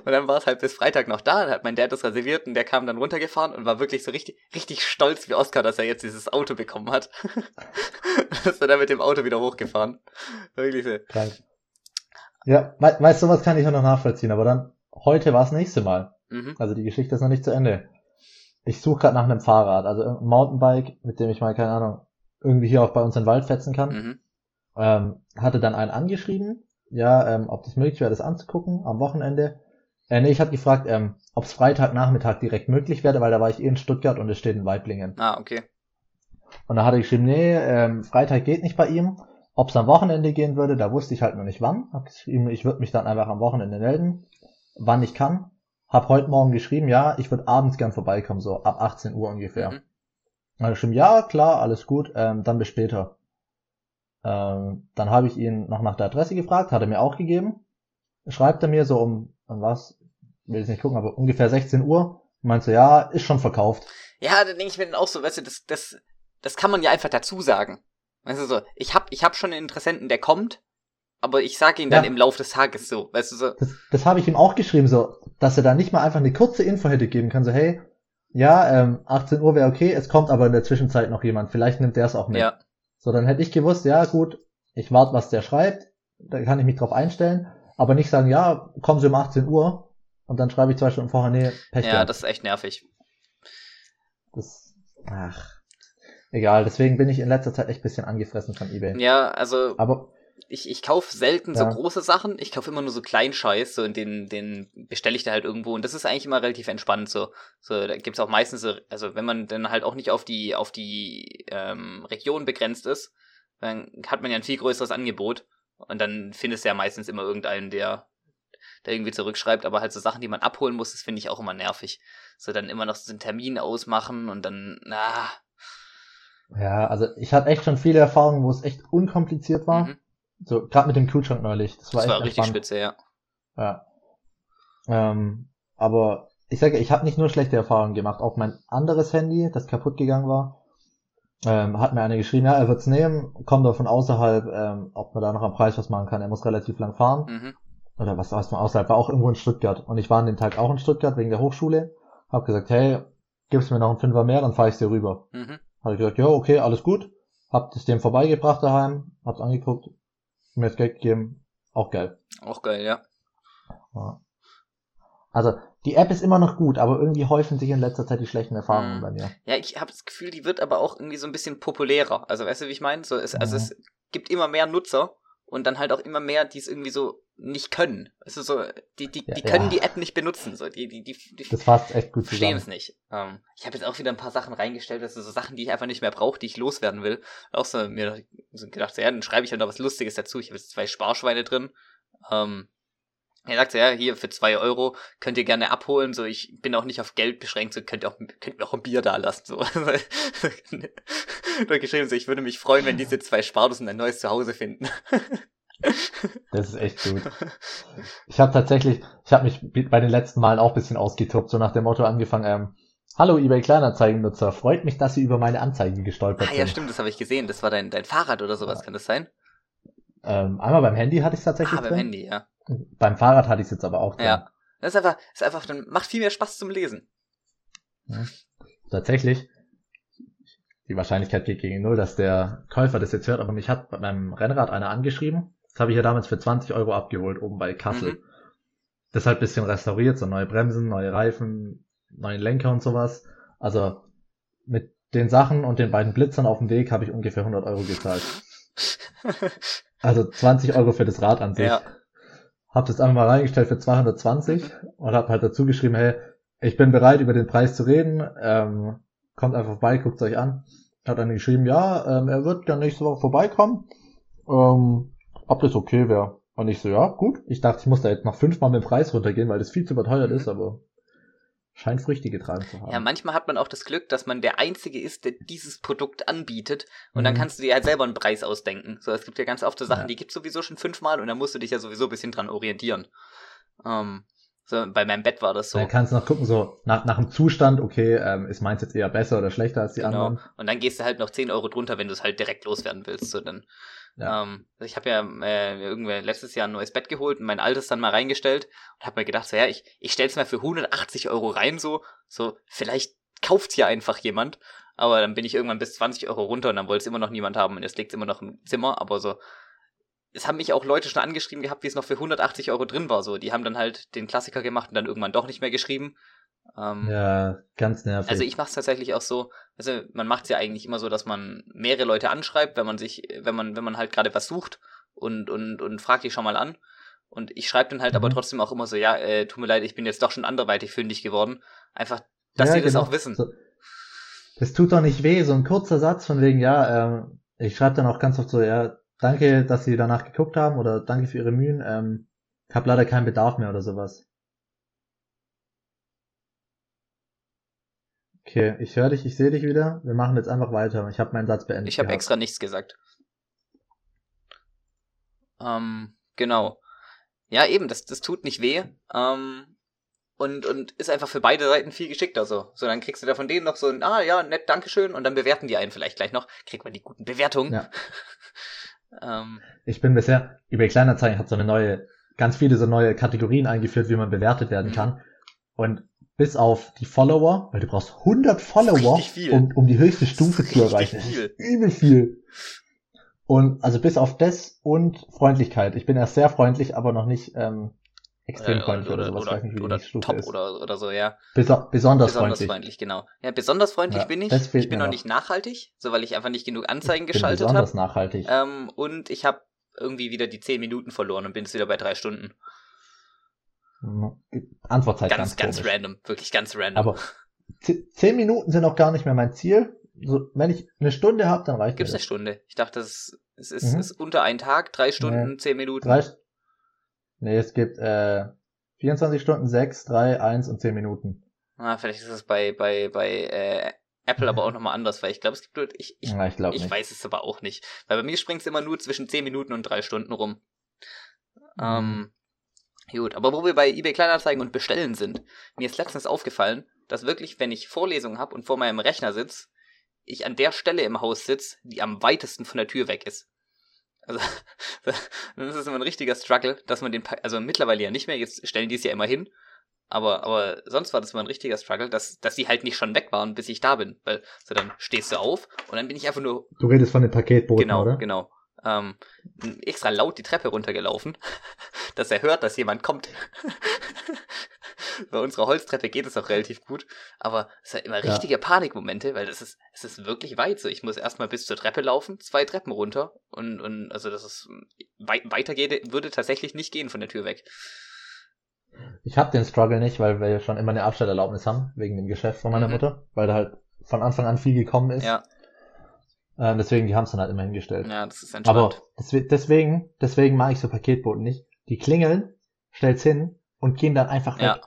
und dann war es halt bis Freitag noch da, dann hat mein Dad das reserviert und der kam dann runtergefahren und war wirklich so richtig, richtig stolz wie Oscar, dass er jetzt dieses Auto bekommen hat. (laughs) ist er dann mit dem Auto wieder hochgefahren. Wirklich so. Krank. Ja, we weißt du, was kann ich auch noch nachvollziehen, aber dann, heute war das nächste Mal. Mhm. Also die Geschichte ist noch nicht zu Ende. Ich suche gerade nach einem Fahrrad, also ein Mountainbike, mit dem ich mal, keine Ahnung, irgendwie hier auch bei uns in den Wald fetzen kann. Mhm. Ähm, hatte dann einen angeschrieben, ja, ähm, ob das möglich wäre, das anzugucken am Wochenende. Äh, nee, ich hatte gefragt, ähm, ob es Freitagnachmittag direkt möglich wäre, weil da war ich eh in Stuttgart und es steht in Weiblingen. Ah, okay. Und da hatte ich geschrieben, nee, ähm, Freitag geht nicht bei ihm. Ob es am Wochenende gehen würde, da wusste ich halt noch nicht wann. Hab geschrieben, ich würde mich dann einfach am Wochenende melden, wann ich kann. Hab heute Morgen geschrieben, ja, ich würde abends gern vorbeikommen, so ab 18 Uhr ungefähr. Mhm. Dann er geschrieben, ja, klar, alles gut, ähm, dann bis später. Ähm, dann habe ich ihn noch nach der Adresse gefragt, hat er mir auch gegeben. Schreibt er mir so um, um was, will ich nicht gucken, aber ungefähr 16 Uhr. Meint so, ja, ist schon verkauft. Ja, da denke ich mir dann auch so, weißt du, das, das, das kann man ja einfach dazu sagen. Weißt du so, ich hab, ich hab schon einen Interessenten, der kommt, aber ich sage ihn dann Ja. im Laufe des Tages so, weißt du so, Das, das habe ich ihm auch geschrieben, so, dass er da nicht mal einfach eine kurze Info hätte geben können, so, hey, ja, ähm, 18 Uhr wäre okay, es kommt aber in der Zwischenzeit noch jemand, vielleicht nimmt der es auch mit. ja, So, dann hätte ich gewusst, ja gut, ich warte, was der schreibt, da kann ich mich drauf einstellen, aber nicht sagen, ja, kommen Sie um 18 Uhr und dann schreibe ich zwei Stunden vorher, nee, Pech ja, das ist echt nervig. das, ach, egal, deswegen bin ich in letzter Zeit echt bisschen angefressen von Ebay. Ja, also Aber, ich, ich kaufe selten so Ja. große Sachen, ich kaufe immer nur so kleinen Scheiß, so in den, den bestelle ich da halt irgendwo und das ist eigentlich immer relativ entspannt so. So, da gibt's auch meistens so, also wenn man dann halt auch nicht auf die, auf die ähm, Region begrenzt ist, dann hat man ja ein viel größeres Angebot und dann findest du ja meistens immer irgendeinen, der, der irgendwie zurückschreibt, aber halt so Sachen, die man abholen muss, das finde ich auch immer nervig. So dann immer noch so einen Termin ausmachen und dann, na, ja, also ich hatte echt schon viele Erfahrungen, wo es echt unkompliziert war. mhm. So, gerade mit dem Kühlschrank neulich. Das war das war richtig spitze, ja. Ja. Ähm, aber ich sage, ich habe nicht nur schlechte Erfahrungen gemacht. Auch mein anderes Handy, das kaputt gegangen war, ähm, hat mir einer geschrieben, ja, er wird's nehmen, kommt da von außerhalb, ähm, ob man da noch am Preis was machen kann. Er muss relativ lang fahren. Mhm. Oder was weiß man außerhalb, war auch irgendwo in Stuttgart. Und ich war an dem Tag auch in Stuttgart wegen der Hochschule. Hab gesagt, hey, gibst mir noch einen Fünfer mehr, dann fahre ich dir rüber. Mhm. Hat er gesagt, ja, okay, alles gut. Hab das dem vorbeigebracht daheim, hab's angeguckt, mir das Geld gegeben. Auch geil. Auch geil, ja. Ja. Also, die App ist immer noch gut, aber irgendwie häufen sich in letzter Zeit die schlechten Erfahrungen Mhm. bei mir. Ja, ich habe das Gefühl, die wird aber auch irgendwie so ein bisschen populärer. Also weißt du, wie ich meine? So, es, also Mhm. es gibt immer mehr Nutzer und dann halt auch immer mehr, die es irgendwie so nicht können. Also so, die, die, Ja, die können ja. die App nicht benutzen. So, die, die, die, die Das fasst echt gut verstehen es nicht. Ähm, ich habe jetzt auch wieder ein paar Sachen reingestellt, also so Sachen, die ich einfach nicht mehr brauche, die ich loswerden will. Auch so mir so gedacht, so, ja, dann schreibe ich halt noch was Lustiges dazu. Ich habe jetzt zwei Sparschweine drin. Ähm, er sagt ja, hier für zwei Euro könnt ihr gerne abholen. So, ich bin auch nicht auf Geld beschränkt, so könnt ihr auch, könnt mir auch ein Bier da lassen. So. (laughs) da geschrieben so, ich würde mich freuen, wenn diese zwei Spardosen ein neues Zuhause finden. (laughs) Das ist echt gut. Ich habe tatsächlich, ich habe mich bei den letzten Malen auch ein bisschen ausgetobt, so nach dem Motto angefangen, ähm, Hallo eBay Kleinanzeigennutzer, freut mich, dass Sie über meine Anzeige gestolpert ah ja, sind. stimmt, das habe ich gesehen. Das war dein, dein Fahrrad oder sowas, kann das sein? Ähm, einmal beim Handy hatte ich es tatsächlich Ah, beim drin. Handy, ja. Beim Fahrrad hatte ich es jetzt aber auch drin. Ja. Das ist einfach, ist einfach, dann macht viel mehr Spaß zum Lesen. Tatsächlich, die Wahrscheinlichkeit geht gegen null, dass der Käufer das jetzt hört, aber mich hat bei meinem Rennrad einer angeschrieben. Das habe ich ja damals für 20 Euro abgeholt, oben bei Kassel. Mhm. Das halt bisschen restauriert, so neue Bremsen, neue Reifen, neuen Lenker und sowas. Also mit den Sachen und den beiden Blitzern auf dem Weg habe ich ungefähr 100 Euro gezahlt. (laughs) Also 20 Euro für das Rad an sich. ja. Hab das einfach mal reingestellt für 220 und hab halt dazu geschrieben, hey, ich bin bereit, über den Preis zu reden. Ähm, kommt einfach vorbei, guckt euch an. Hat dann geschrieben, ja, ähm, er wird dann nächste Woche vorbeikommen. Ähm, ob das okay wäre. Und ich so, ja, gut. Ich dachte, ich muss da jetzt noch fünfmal mit dem Preis runtergehen, weil das viel zu überteuert Mhm. ist, aber scheint Früchte getragen zu haben. Ja, manchmal hat man auch das Glück, dass man der Einzige ist, der dieses Produkt anbietet. Und dann Mhm. kannst du dir halt selber einen Preis ausdenken. So, es gibt ja ganz oft so Sachen, Ja. die gibt's sowieso schon fünfmal und dann musst du dich ja sowieso ein bisschen dran orientieren. Ähm, so, bei meinem Bett war das so. Dann kannst du noch gucken, so nach, nach dem Zustand, okay, ähm, ist meins jetzt eher besser oder schlechter als die Genau. anderen. Und dann gehst du halt noch 10 Euro drunter, wenn du es halt direkt loswerden willst. So, dann, Ja. ähm, ich habe ja äh, irgendwer letztes Jahr ein neues Bett geholt und mein altes dann mal reingestellt und habe mir gedacht, so ja, ich, ich stell's mal für 180 Euro rein, so, so, vielleicht kauft's hier einfach jemand. Aber dann bin ich irgendwann bis 20 Euro runter und dann wollte es immer noch niemand haben und jetzt liegt's immer noch im Zimmer, aber so, es haben mich auch Leute schon angeschrieben gehabt, wie es noch für 180 Euro drin war. So, die haben dann halt den Klassiker gemacht und dann irgendwann doch nicht mehr geschrieben. Ähm, Ja, ganz nervig. also ich mache es tatsächlich auch so, also man macht es ja eigentlich immer so, dass man mehrere Leute anschreibt, wenn man sich, wenn man, wenn man halt gerade was sucht und, und, und fragt die schon mal an. Und ich schreibe dann halt aber Mhm. trotzdem auch immer so, ja, äh, tut mir leid, ich bin jetzt doch schon anderweitig fündig geworden. Einfach, dass Ja, die das genau. auch wissen. Das tut doch nicht weh, so ein kurzer Satz von wegen, ja, ähm, ich schreibe dann auch ganz oft so, ja, danke, dass Sie danach geguckt haben oder danke für Ihre Mühen, ähm, ich habe leider keinen Bedarf mehr oder sowas. Okay, ich höre dich, ich sehe dich wieder. Wir machen jetzt einfach weiter. Ich habe meinen Satz beendet. Ich habe extra nichts gesagt. Ähm, genau. Ja, eben, das, das tut nicht weh. Ähm, und, und ist einfach für beide Seiten viel geschickter so. So, dann kriegst du da von denen noch so ein, ah ja, nett, Dankeschön, und dann bewerten die einen vielleicht gleich noch. Kriegt man die guten Bewertungen. Ja. (laughs) ähm, Ich bin bisher, eBay Kleinanzeigen hat so eine neue, ganz viele so neue Kategorien eingeführt, wie man bewertet werden Mhm. kann. Und bis auf die Follower, weil du brauchst 100 Follower, um, um die höchste Stufe zu erreichen. Viel. übel viel. Und also bis auf das und Freundlichkeit. Ich bin erst sehr freundlich, aber noch nicht ähm, extrem Äh, freundlich oder, oder, sowas. oder, weiß nicht, wie die oder nächste Stufe top ist. oder, oder so, ja. Beso besonders, Besonders freundlich. freundlich, genau. Ja, besonders freundlich Ja, bin ich. Ich bin noch nicht nachhaltig, so weil ich einfach nicht genug Anzeigen Ich geschaltet besonders habe. nachhaltig. Ähm, und ich habe irgendwie wieder die 10 Minuten verloren und bin jetzt wieder bei drei Stunden. Antwortzeit ganz, ganz, komisch. random. Wirklich ganz random. Aber zehn Minuten sind auch gar nicht mehr mein Ziel. So, wenn ich eine Stunde habe, dann reicht mir Gibt's eine das. Stunde? Ich dachte, es, es ist, Mhm. ist unter ein Tag, drei Stunden, zehn Minuten. Drei, nee, es gibt äh, 24 Stunden, 6, 3, 1 und 10 Minuten. Ah, vielleicht ist es bei, bei, bei äh, Apple aber auch nochmal anders, weil ich glaube, es gibt dort, ich, ich, ich ich nicht. weiß es aber auch nicht. Weil bei mir springt es immer nur zwischen 10 Minuten und drei Stunden rum. Ähm, gut, aber wo wir bei eBay Kleinanzeigen und Bestellen sind, mir ist letztens aufgefallen, dass wirklich, wenn ich Vorlesungen habe und vor meinem Rechner sitz, ich an der Stelle im Haus sitz, die am weitesten von der Tür weg ist. Also, (laughs) das ist immer ein richtiger Struggle, dass man den, Pa- also mittlerweile ja nicht mehr, jetzt stellen die es ja immer hin, aber, aber sonst war das immer ein richtiger Struggle, dass, dass die halt nicht schon weg waren, bis ich da bin. Weil, so dann stehst du auf und dann bin ich einfach nur Du redest von den Paketboten, genau, oder? genau. Ähm, extra laut die Treppe runtergelaufen, (laughs) dass er hört, dass jemand kommt. (laughs) Bei unserer Holztreppe geht es auch relativ gut, aber es hat immer Ja. richtige Panikmomente, weil das ist, es ist wirklich weit so. Ich muss erstmal bis zur Treppe laufen, zwei Treppen runter und, und also das ist wei weiter geht, würde tatsächlich nicht gehen von der Tür weg. Ich habe den Struggle nicht, weil wir schon immer eine Abstellerlaubnis haben, wegen dem Geschäft von meiner Mhm. Mutter, weil da halt von Anfang an viel gekommen ist. Ja, Ähm, deswegen, die haben es dann halt immer hingestellt. ja, das ist Aber entspannt. deswe- deswegen, deswegen mag ich so Paketboten nicht. Die klingeln, stell's hin und gehen dann einfach weg. Ja.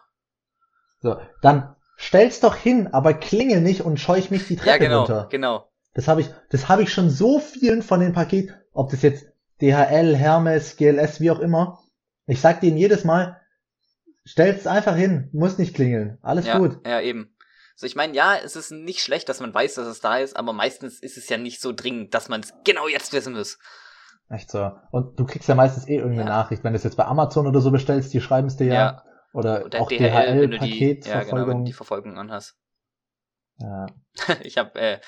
So, dann stell's doch hin, aber klingel nicht und scheuch mich die Treppe Ja, genau, runter. genau. Das habe ich, das habe ich schon so vielen von den Paket, ob das jetzt DHL, Hermes, GLS, wie auch immer. Ich sag denen jedes Mal, stell's einfach hin, muss nicht klingeln, alles ja, gut. Ja, eben. So, ich meine, ja, es ist nicht schlecht, dass man weiß, dass es da ist, aber meistens ist es ja nicht so dringend, dass man es genau jetzt wissen muss. Echt so. Und du kriegst ja meistens eh irgendeine Ja. Nachricht, wenn du es jetzt bei Amazon oder so bestellst, die schreiben es dir ja. Ja. Oder, Oder auch DHL, DHL, wenn du die, ja, genau, wenn du die Verfolgung anhast. ja. (laughs) Ich habe, äh,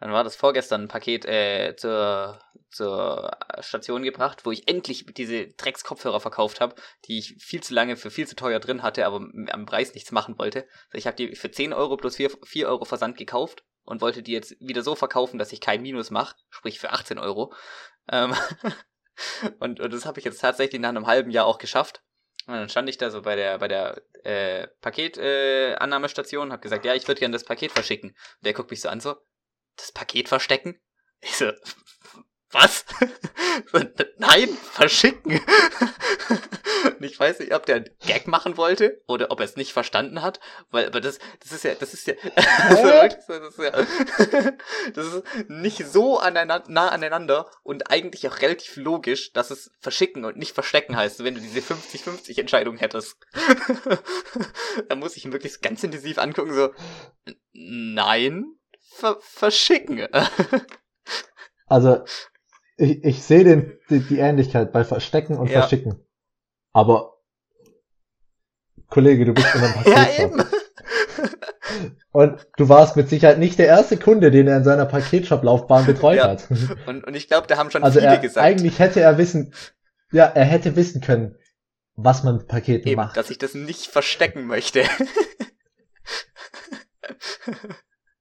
dann war das vorgestern ein Paket äh, zur, zur Station gebracht, wo ich endlich diese Drecks-Kopfhörer verkauft habe, die ich viel zu lange für viel zu teuer drin hatte, aber am Preis nichts machen wollte. Also ich habe die für 10 Euro plus 4, 4 Euro Versand gekauft und wollte die jetzt wieder so verkaufen, dass ich kein Minus mache, sprich für 18 Euro. Ähm (laughs) und, und das habe ich jetzt tatsächlich nach einem halben Jahr auch geschafft. Und dann stand ich da so bei der bei der äh, Paketannahmestation, äh, Annahmestation, hab gesagt, ja, ich würde gerne das Paket verschicken. Und der guckt mich so an, so, das Paket verstecken? Ich so, was? (laughs) Nein, verschicken. (laughs) Und ich weiß nicht, ob der einen Gag machen wollte oder ob er es nicht verstanden hat, weil, aber das, das ist ja, das ist ja, (laughs) das ist ja, das ist nicht so aneinander, nah aneinander und eigentlich auch relativ logisch, dass es verschicken und nicht verstecken heißt, wenn du diese 50-50 Entscheidung hättest. da muss ich ihn wirklich ganz intensiv angucken, so, nein, ver verschicken. (laughs) Also, ich, ich sehe den, die, die Ähnlichkeit bei Verstecken und Ja. Verschicken. Aber, Kollege, du bist in einem (laughs) ja, Paketshop. eben. (laughs) Und du warst mit Sicherheit nicht der erste Kunde, den er in seiner Paketshop-Laufbahn betreut Ja. hat. Und, und ich glaube, da haben schon Also viele er, gesagt, eigentlich hätte er wissen, ja, er hätte wissen können, was man mit Paketen eben, macht. dass ich das nicht verstecken möchte.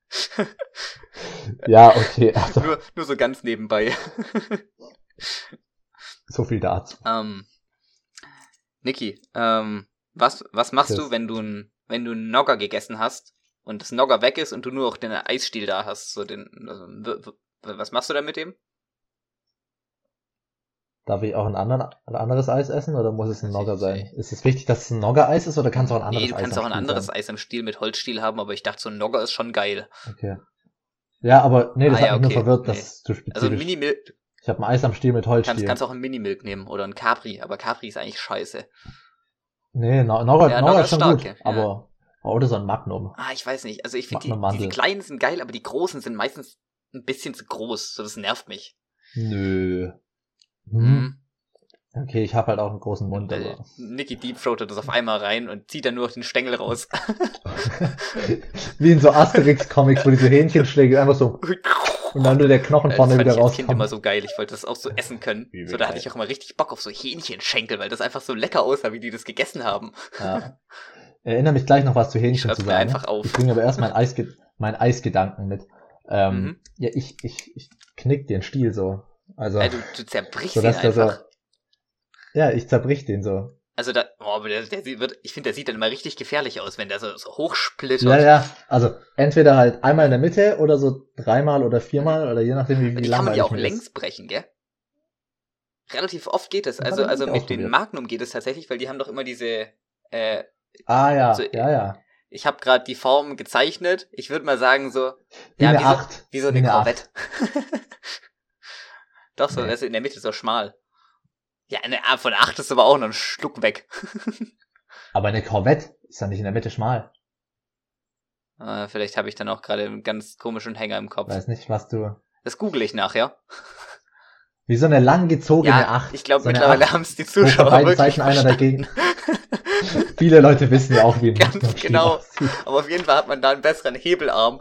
(laughs) Ja, okay, also nur, nur so ganz nebenbei. (laughs) so viel dazu. Ähm, Niki, ähm, was, was machst Chris. du, wenn du ein, wenn du einen Nogger gegessen hast und das Nogger weg ist und du nur noch den Eisstiel da hast, so den, also, was machst du dann mit dem? Darf ich auch ein, anderen, ein anderes Eis essen oder muss es ein Nogger sein? Ist es wichtig, dass es ein Nogger-Eis ist oder kann es auch ein anderes nee, du Eis kannst am auch ein anderes sein? Eis im Stiel mit Holzstiel haben, aber ich dachte, so ein Nogger ist schon geil. Okay. Ja, aber nee, das Ah, hat ja, mich nur okay. verwirrt, Nee. dass du spezifisch... Also ein Mini-Milk, ich habe ein Eis am Stiel mit Holzstiel. kannst, kannst auch ein Mini-Milk nehmen oder ein Capri, aber Capri ist eigentlich scheiße. nee, no Nogger, Ja, Nogger Nogger ist schon stark, gut, ja. aber oder so ein Magnum. Ah, ich weiß nicht. Also ich finde, die, diese Mandel. kleinen sind geil, aber die großen sind meistens ein bisschen zu groß. So, das nervt mich. Nö. Hm. Mhm. Okay, ich habe halt auch einen großen Mund, Weil aber... Nicky deepthroatet das auf einmal rein und zieht dann nur noch den Stängel raus. (laughs) Wie in so Asterix-Comics, wo diese Hähnchenschläge einfach so und dann nur der Knochen das vorne fand wieder ich als Kind immer rauskommt. so geil. Ich wollte das auch so essen können. Übel So, da hatte ich auch immer richtig Bock auf so Hähnchenschenkel, weil das einfach so lecker aussah, wie die das gegessen haben. Ja. Erinnere mich gleich noch was zu Hähnchen zu mir sagen. einfach auf. Ich bringe aber erst mein, Eisge mein Eisgedanken mit. Ähm, Mhm. Ja, ich, ich, ich knick den Stiel so. Also, Äh, du, zerbrichst so ihn so. einfach. Ja, ich zerbrich den so. Also da, oh, der, der wird, ich finde, der sieht dann immer richtig gefährlich aus, wenn der so, so hochsplittert. Ja, ja. Also entweder halt einmal in der Mitte oder so dreimal oder viermal oder je nachdem, wie, wie die kann man ja auch längs ist. brechen, gell? Relativ oft geht es. Das Also, also mit ausprobiert. Magnum geht es tatsächlich, weil die haben doch immer diese, äh, Ah ja, So, ja, ja. ich habe gerade die Form gezeichnet. Ich würde mal sagen so, Wie ja, eine wie so, Acht. wie so Wie eine eine Korvette. (laughs) Doch, so, Nee. das ist in der Mitte so schmal. Ja, eine, ah, von der 8 ist aber auch noch ein Schluck weg. (laughs) Aber eine Korvette ist ja nicht in der Mitte schmal. Äh, vielleicht habe ich dann auch gerade einen ganz komischen Hänger im Kopf. Weiß nicht, was du. Das google ich nachher. (laughs) Wie so eine langgezogene Ja, Acht. ich glaube so mittlerweile haben es die Zuschauer beiden wirklich Seiten einer dagegen. (laughs) Viele Leute wissen ja auch, wie ein Ganz genau. aussieht. Aber auf jeden Fall hat man da einen besseren Hebelarm.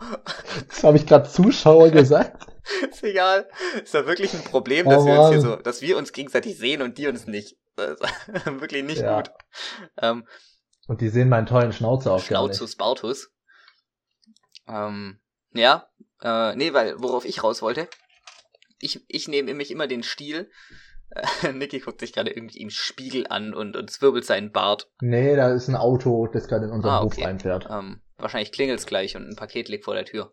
Das habe ich gerade Zuschauer gesagt. (laughs) ist egal. Ist ja wirklich ein Problem, Oh dass wir uns hier so, dass wir uns gegenseitig sehen und die uns nicht. Das ist (laughs) wirklich nicht Ja. gut. Ähm, Und die sehen meinen tollen Schnauzer auch gar nicht. Schnauzus Bautus. Ähm, ja, äh, nee, weil, worauf ich raus wollte, ich, ich nehme mich immer den Stiel. Äh, (laughs) Niki guckt sich gerade irgendwie im Spiegel an und, und zwirbelt seinen Bart. Nee, da ist ein Auto, das gerade in unseren Ah, Hof okay. reinfährt. Ähm, wahrscheinlich klingelt's gleich und ein Paket liegt vor der Tür.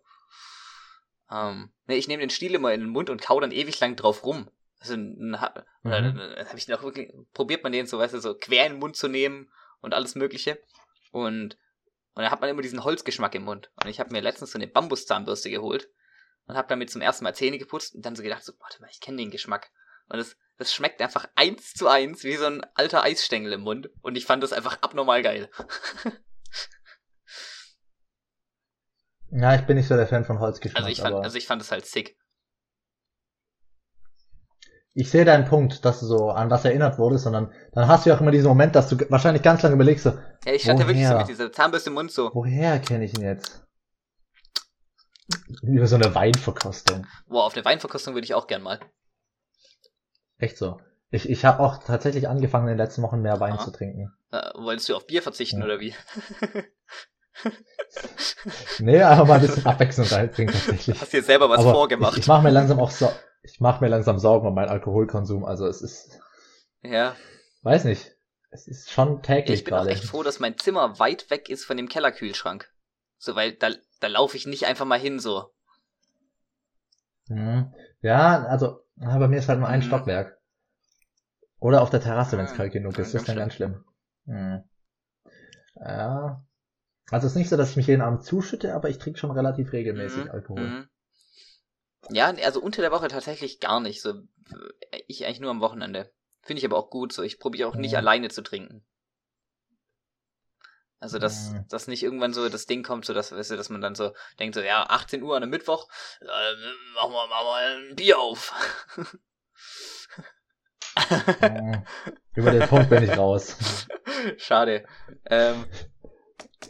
Ähm, nee, ich nehme den Stiel immer in den Mund und kau dann ewig lang drauf rum. Also, hab, Mhm. dann hab ich noch wirklich, probiert man den so, weißt du, so quer in den Mund zu nehmen und alles Mögliche. Und, und dann hat man immer diesen Holzgeschmack im Mund. Und ich habe mir letztens so eine Bambuszahnbürste geholt und habe damit zum ersten Mal Zähne geputzt und dann so gedacht, so, warte mal, ich kenne den Geschmack. Und das, das schmeckt einfach eins zu eins wie so ein alter Eisstängel im Mund. Und ich fand das einfach abnormal geil. (laughs) Ja, ich bin nicht so der Fan von Holzgeschmack, Also ich fand, also ich fand es halt sick. ich sehe deinen Punkt, dass du so an was erinnert wurdest, sondern dann hast du ja auch immer diesen Moment, dass du wahrscheinlich ganz lange überlegst, so, Ja, ich stand da wirklich so Woher? mit dieser Zahnbürste im Mund so, woher kenne ich ihn jetzt? Über so eine Weinverkostung. boah, auf eine Weinverkostung würde ich auch gern mal. Echt so. Ich, ich habe auch tatsächlich angefangen, in den letzten Wochen mehr Wein Aha. zu trinken. Äh, wolltest du auf Bier verzichten Ja. oder wie? (laughs) Nee, einfach mal ein bisschen (laughs) Abwechslung reinbringen tatsächlich. Hast dir selber was Aber vorgemacht. Ich, ich mache mir langsam auch so, ich mache mir langsam Sorgen um meinen Alkoholkonsum. Also es ist, ja. weiß nicht, es ist schon täglich Ich bin auch gerade. echt froh, dass mein Zimmer weit weg ist von dem Kellerkühlschrank. So, weil da, da laufe ich nicht einfach mal hin so. Mhm. Ja, also ja, bei mir ist halt nur ein Mhm. Stockwerk. Oder auf der Terrasse, wenn es Ah, kalt genug ist. Das ist dann ganz schlimm. Mhm. Ja. Also es ist nicht so, dass ich mich jeden Abend zuschütte, aber ich trinke schon relativ regelmäßig Mhm, Alkohol. mhm. Ja, also unter der Woche tatsächlich gar nicht. So, ich eigentlich nur am Wochenende. Finde ich aber auch gut so. Ich probiere auch nicht Mhm. alleine zu trinken. Also, dass, ja. dass nicht irgendwann so das Ding kommt, so dass, weißt du, dass man dann so denkt, so, ja, 18 Uhr an einem Mittwoch, äh, machen wir mach mal ein Bier auf. ja, über den Punkt bin ich raus. (laughs) Schade. Ähm,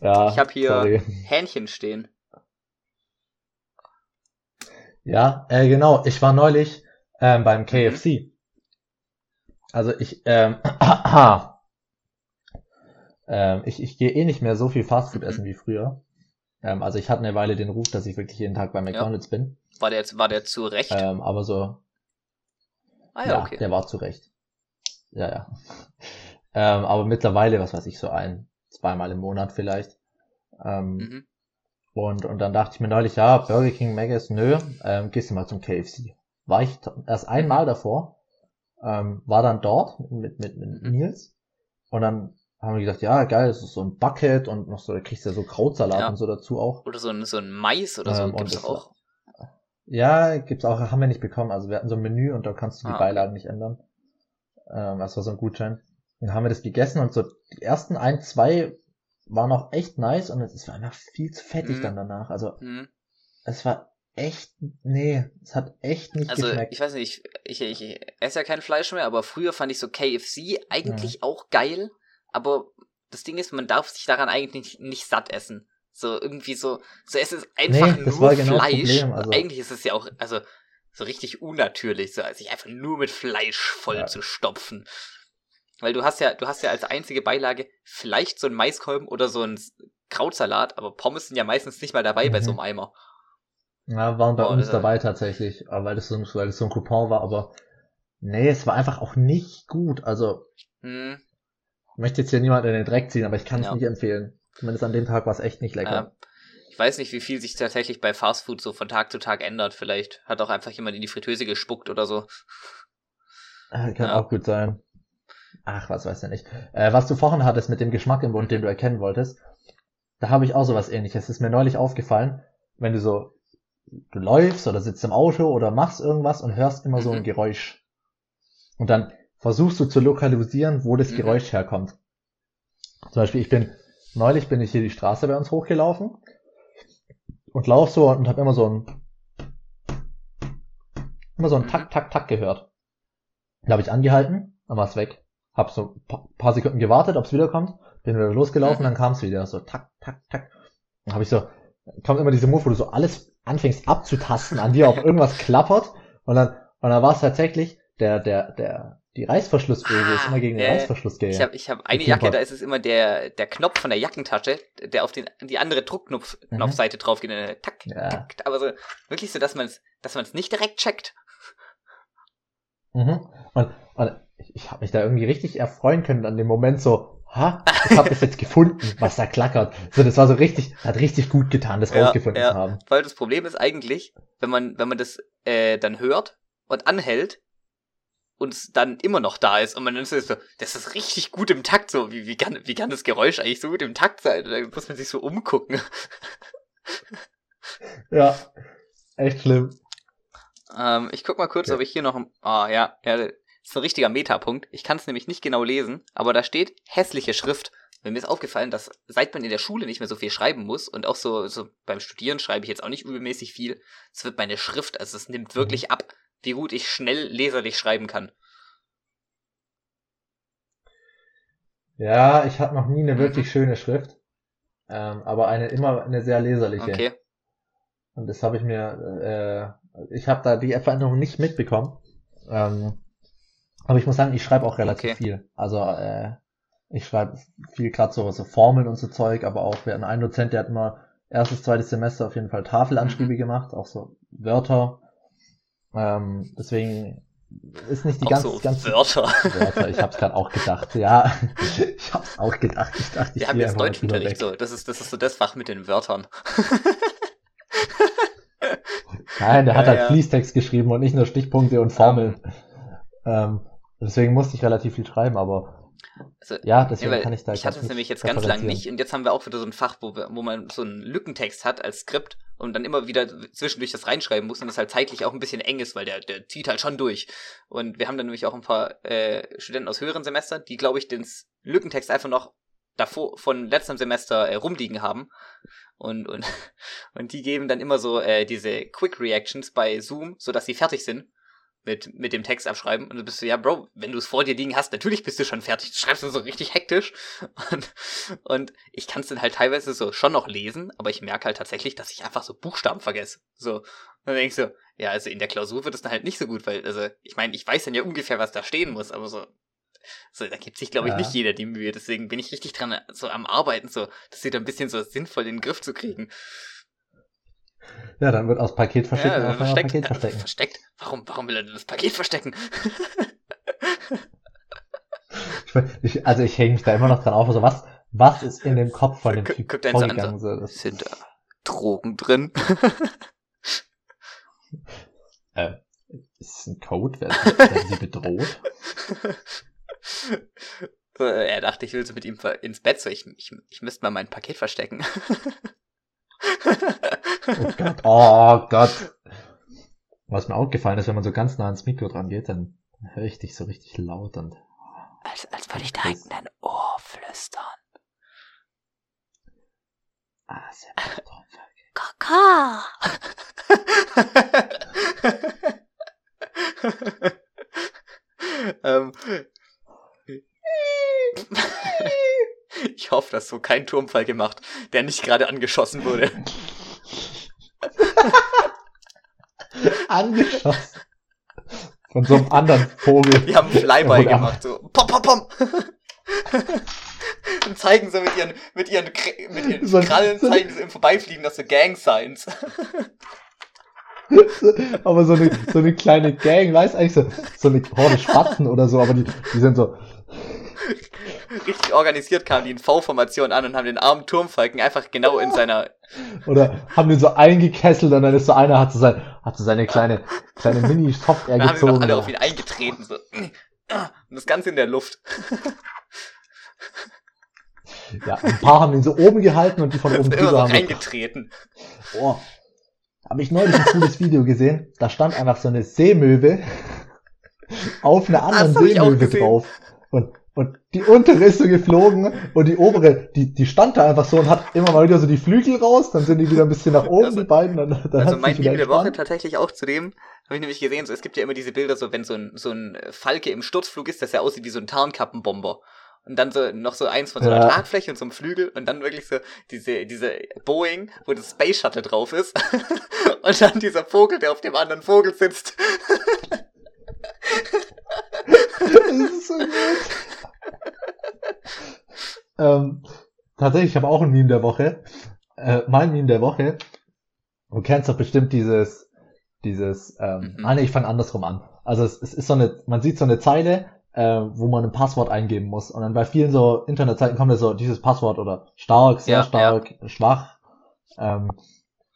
ja, ich habe hier sorry. Hähnchen stehen. Ja, äh, genau. Ich war neulich ähm, beim mhm. KFC. Also ich, ähm, (clears throat) ah, ähm, ich, ich gehe eh nicht mehr so viel Fastfood Mhm. essen wie früher. Ähm, also ich hatte eine Weile den Ruf, dass ich wirklich jeden Tag bei McDonald's bin. War der, war der zu Recht? Ähm, aber so, ah ja, ja, okay. der war zurecht. Ja, ja. ähm, aber mittlerweile, was weiß ich, so ein, zweimal im Monat vielleicht. Ähm, Mhm. Und, und dann dachte ich mir neulich, ja, Burger King, Maggis, nö, ähm, gehst du mal zum KFC. War ich erst einmal davor, ähm, war dann dort mit, mit, mit Mhm. Nils und dann haben wir gesagt, ja, geil, das ist so ein Bucket und noch so, da kriegst du ja so Krautsalat Ja. und so dazu auch. Oder so ein, so ein Mais oder so Ähm, gibt's auch. Ja, gibt's auch, haben wir nicht bekommen. Also wir hatten so ein Menü und da kannst du die Ah, okay. Beilagen nicht ändern. Ähm, das war so ein Gutschein. Dann haben wir das gegessen und so die ersten ein, zwei waren auch echt nice und es war einfach viel zu fettig Mhm. dann danach. Also Mhm. es war echt, nee, es hat echt nicht Also, geschmeckt. ich weiß nicht, ich, ich, ich esse ja kein Fleisch mehr, aber früher fand ich so KFC eigentlich auch geil, aber das Ding ist, man darf sich daran eigentlich nicht, nicht satt essen. So irgendwie so, so es ist einfach Nee, nur genau Fleisch. Problem, also- Eigentlich ist es ja auch, also so richtig unnatürlich, so sich einfach nur mit Fleisch voll Ja. zu stopfen. Weil du hast ja, du hast ja als einzige Beilage vielleicht so ein Maiskolben oder so ein Krautsalat, aber Pommes sind ja meistens nicht mal dabei bei Mhm. so einem Eimer. Ja, waren bei Boah, uns dabei tatsächlich, aber weil das, so ein, weil das so ein Coupon war, aber nee, es war einfach auch nicht gut. Also, Hm. Ich möchte jetzt hier niemand in den Dreck ziehen, aber ich kann es Ja. nicht empfehlen. Zumindest an dem Tag war es echt nicht lecker. Ja. Ich weiß nicht, wie viel sich tatsächlich bei Fastfood so von Tag zu Tag ändert. Vielleicht hat auch einfach jemand in die Fritteuse gespuckt oder so. Äh, Kann Ja. auch gut sein. Ach, was weiß ich nicht. Äh, was du vorhin hattest mit dem Geschmack im Mund, den du erkennen wolltest, da habe ich auch sowas ähnliches. Ist mir neulich aufgefallen, wenn du so, du läufst oder sitzt im Auto oder machst irgendwas und hörst immer so ein Mhm. Geräusch. Und dann versuchst du zu lokalisieren, wo das Mhm. Geräusch herkommt. Zum Beispiel, ich bin, neulich bin ich hier die Straße bei uns hochgelaufen und lauf so und habe immer so ein, immer so ein Mhm. Tack, Tack, Tack gehört. Da habe ich angehalten, dann war es weg. Hab so ein pa- paar Sekunden gewartet, ob es wiederkommt. Bin wieder losgelaufen, Mhm. dann kam es wieder. So tack, tack, tack. Dann habe ich so, kommt immer diese Move, wo du so alles anfängst abzutasten, an dir auch irgendwas klappert. Und dann, und dann war es tatsächlich, der, der, der, die Reißverschlussöse Ah, ist immer gegen den äh, Reißverschluss ge Ich habe ich hab eine. Jacke, da ist es immer der, der Knopf von der Jackentasche, der auf den, die andere Druckknopf Mhm. Drauf geht. äh, Tack, Ja. tack. Aber so, wirklich so, dass man es dass man's nicht direkt checkt. Mhm. Und, und ich, ich habe mich da irgendwie richtig erfreuen können an dem Moment so, ha, ich habe das jetzt gefunden, was da klackert. So, das war so richtig, hat richtig gut getan, das Ja, rausgefunden ja. zu haben. Weil das Problem ist eigentlich, wenn man, wenn man das äh, dann hört und anhält und es dann immer noch da ist und man dann ist so, das ist richtig gut im Takt, so, wie, wie, kann, wie kann das Geräusch eigentlich so gut im Takt sein? Da muss man sich so umgucken. (laughs) Ja, echt schlimm. Ähm, ich guck mal kurz, Okay. ob ich hier noch. ein- Ah, ja, ja, das ist ein richtiger Metapunkt. Ich kann es nämlich nicht genau lesen, aber da steht hässliche Schrift. Weil mir ist aufgefallen, dass seit man in der Schule nicht mehr so viel schreiben muss und auch so, so beim Studieren schreibe ich jetzt auch nicht übelmäßig viel. Es wird meine Schrift, also es nimmt wirklich ab, wie gut ich schnell leserlich schreiben kann. Ja, ich habe noch nie eine Mhm. wirklich schöne Schrift, ähm, aber eine immer eine sehr leserliche. Okay. Und das habe ich mir, äh, ich habe da die Veränderung nicht mitbekommen. Ähm, aber ich muss sagen, ich schreibe auch relativ Okay. viel. Also äh, ich schreibe viel gerade so, so Formeln und so Zeug, aber auch wir hatten einen Dozent, der hat immer erstes, zweites Semester auf jeden Fall Tafelanschriebe Mhm. gemacht, auch so Wörter. Ähm, deswegen ist nicht die auch ganz, so ganz Wörter. Wörter. Ich habe es gerade auch gedacht. Ja, (laughs) ich habe es auch gedacht. Ich dachte, ich Wir haben jetzt Deutschunterricht so. Das ist, das ist so das Fach mit den Wörtern. (laughs) Nein, der hat Ja, halt ja. Fließtext geschrieben und nicht nur Stichpunkte und Formeln. Ähm, deswegen musste ich relativ viel schreiben, aber Also, ja, deswegen kann ich da ich hatte es nämlich jetzt ganz lang nicht und jetzt haben wir auch wieder so ein Fach, wo, wir, wo man so einen Lückentext hat als Skript und dann immer wieder zwischendurch das reinschreiben muss und das halt zeitlich auch ein bisschen eng ist, weil der, der zieht halt schon durch. Und wir haben dann nämlich auch ein paar äh, Studenten aus höheren Semestern, die, glaube ich, den Lückentext einfach noch davor von letztem Semester äh, rumliegen haben. Und, und, (laughs) und die geben dann immer so äh, diese Quick Reactions bei Zoom, sodass sie fertig sind mit, mit dem Text abschreiben. Und du bist so, ja, Bro, wenn du es vor dir liegen hast, natürlich bist du schon fertig. Du schreibst dann so richtig hektisch. Und, und ich kann es dann halt teilweise so schon noch lesen, aber ich merke halt tatsächlich, dass ich einfach so Buchstaben vergesse. So. Und dann denk ich so, ja, also in der Klausur wird es dann halt nicht so gut, weil, also, ich meine, ich weiß dann ja ungefähr, was da stehen muss, aber so, so da gibt sich, glaube ich, Ja. nicht jeder die Mühe. Deswegen bin ich richtig dran, so am Arbeiten, so, das wieder ein bisschen so sinnvoll in den Griff zu kriegen. Ja, dann wird aus Paket verstecken ja, versteckt, Paket verstecken. (laughs) versteckt. Warum, warum will er denn das Paket verstecken? Ich, also ich hänge mich da immer noch dran auf. Also was, was ist in dem Kopf von dem Gu- Typ guckt vorgegangen? So, das, Sind da Drogen drin? (laughs) äh, ist es ein Code? Werden, werden sie bedroht? Äh, er dachte, ich will so mit ihm ins Bett, so ich, ich, ich müsste mal mein Paket verstecken. Oh Gott, oh Gott. Was mir auch gefallen ist, wenn man so ganz nah ans Mikro dran geht, dann höre ich dich so richtig laut und als, als würde ich da in dein Ohr flüstern. ah, sehr toll. (laughs) Kaka! (laughs) ähm, (laughs) ich hoffe, dass so kein Turmfall gemacht, der nicht gerade angeschossen wurde. (laughs) Angeschossen. Von so einem anderen Vogel. Die haben einen Flyby gemacht, so pom pom pom. (laughs) Und zeigen so mit ihren, mit ihren, mit ihren So- Krallen, so- zeigen so im Vorbeifliegen noch so Gang Signs. (laughs) aber so eine, so eine kleine Gang, weiß eigentlich so, so eine Horde Spatzen oder so, aber die, die sind so, (laughs) Richtig organisiert kamen die in V-Formation an und haben den armen Turmfalken einfach genau in seiner, oder haben den so eingekesselt und dann ist so einer, hat so, sein, hat so seine kleine, kleine (laughs) Mini-Software dann haben sie noch gezogen. alle auf ihn eingetreten, so. Und das Ganze in der Luft. Ja, ein paar haben ihn so oben gehalten und die von (laughs) oben drüber so haben so, reingetreten. Oh. Habe ich neulich ein cooles Video gesehen. Da stand einfach so eine Seemöwe auf einer anderen Seemöwe drauf. Und die untere ist so geflogen und die obere, die, die stand da einfach so und hat immer mal wieder so die Flügel raus, dann sind die wieder ein bisschen nach oben, Also- die beiden. Dann, dann Also mein Meme der Woche tatsächlich auch zu dem, habe ich nämlich gesehen, so es gibt ja immer diese Bilder, so wenn so ein, so ein Falke im Sturzflug ist, das ja aussieht wie so ein Tarnkappenbomber. Und dann so noch so eins von so einer Ja. Tragfläche und so einem Flügel und dann wirklich so diese, diese Boeing, wo das Space Shuttle drauf ist. (laughs) und dann dieser Vogel, der auf dem anderen Vogel sitzt. (laughs) Das ist so gut. Ähm, tatsächlich, ich habe auch ein Meme der Woche. Äh, mein Meme der Woche. Du kennst doch bestimmt dieses, dieses, ähm, Mhm. ah nee, ich fange andersrum an. Also es, es ist so eine, man sieht so eine Zeile, äh, wo man ein Passwort eingeben muss. Und dann bei vielen so Internetseiten kommt ja so dieses Passwort oder stark, sehr Ja, stark, schwach. Ähm,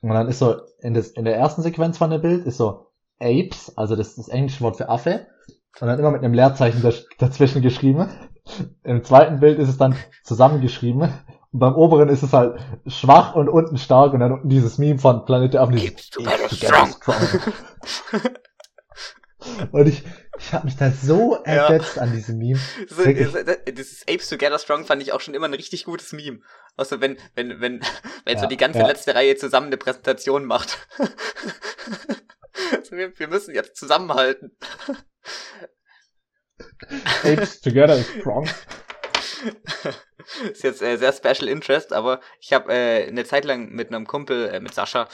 und dann ist so, in, das, in der ersten Sequenz von dem Bild ist so Apes, also das ist das englische Wort für Affe. Und dann immer mit einem Leerzeichen dazwischen geschrieben. Im zweiten Bild ist es dann zusammengeschrieben. Und beim oberen ist es halt schwach und unten stark. Und dann unten dieses Meme von Planet der Affen. Apes together Apes together strong. Und ich, ich habe mich da so Ja. ersetzt an diesem Meme. So, so, dieses Apes Together Strong fand ich auch schon immer ein richtig gutes Meme. Also wenn, wenn, wenn, wenn so Ja, die ganze ja. letzte Reihe zusammen eine Präsentation macht. (laughs) also wir, wir müssen jetzt zusammenhalten. (laughs) Apes together is strong. ist jetzt äh, sehr Special Interest, aber ich habe äh, eine Zeit lang mit einem Kumpel, äh, mit Sascha,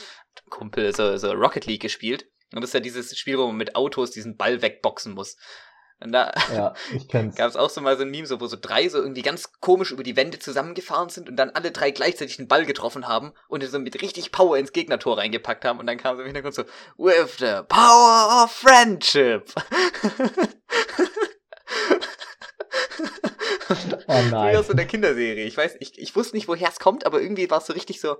Kumpel, so, so Rocket League gespielt. Und das ist ja dieses Spiel, wo man mit Autos diesen Ball wegboxen muss. Und da Ja, (laughs) gab es auch so mal so ein Meme, so, wo so drei so irgendwie ganz komisch über die Wände zusammengefahren sind und dann alle drei gleichzeitig den Ball getroffen haben und so mit richtig Power ins Gegnertor reingepackt haben. Und dann kam so im Hintergrund so, with the power of friendship. (laughs) Oh (laughs) nein. so in der Kinderserie. Ich weiß, ich, ich wusste nicht, woher es kommt, aber irgendwie war es so richtig so,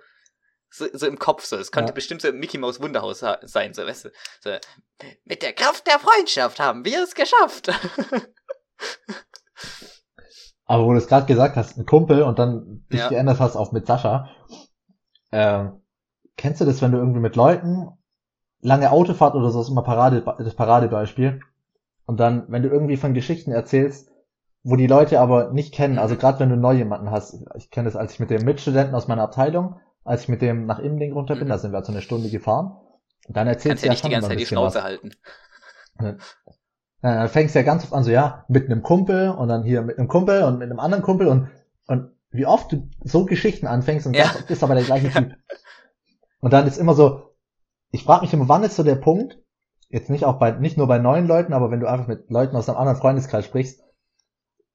so, so im Kopf so. Es könnte Ja. bestimmt so Mickey Mouse Wunderhaus ha- sein, so, weißt du. So, mit der Kraft der Freundschaft haben wir es geschafft. (laughs) Aber wo du es gerade gesagt hast, ein Kumpel und dann dich Ja. geändert hast auf mit Sascha. Ähm, kennst du das, wenn du irgendwie mit Leuten lange Autofahrt oder so ist immer Parade, das Paradebeispiel. Und dann, wenn du irgendwie von Geschichten erzählst, wo die Leute aber nicht kennen, also Mhm. gerade wenn du neu jemanden hast, ich kenne das, als ich mit dem Mitstudenten aus meiner Abteilung, als ich mit dem nach Immending runter bin, Mhm. da sind wir halt so eine Stunde gefahren. Und dann erzählst du ja ja nicht schon die ganze Zeit die bisschen was. Schnauze halten. Ja, dann fängst du ja ganz oft an, so ja, mit einem Kumpel und dann hier mit einem Kumpel und mit einem anderen Kumpel und, und wie oft du so Geschichten anfängst und Ja. ganz oft ist aber der gleiche Typ. Und dann ist immer so, ich frage mich immer, wann ist so der Punkt, jetzt nicht auch bei, nicht nur bei neuen Leuten, aber wenn du einfach mit Leuten aus einem anderen Freundeskreis sprichst,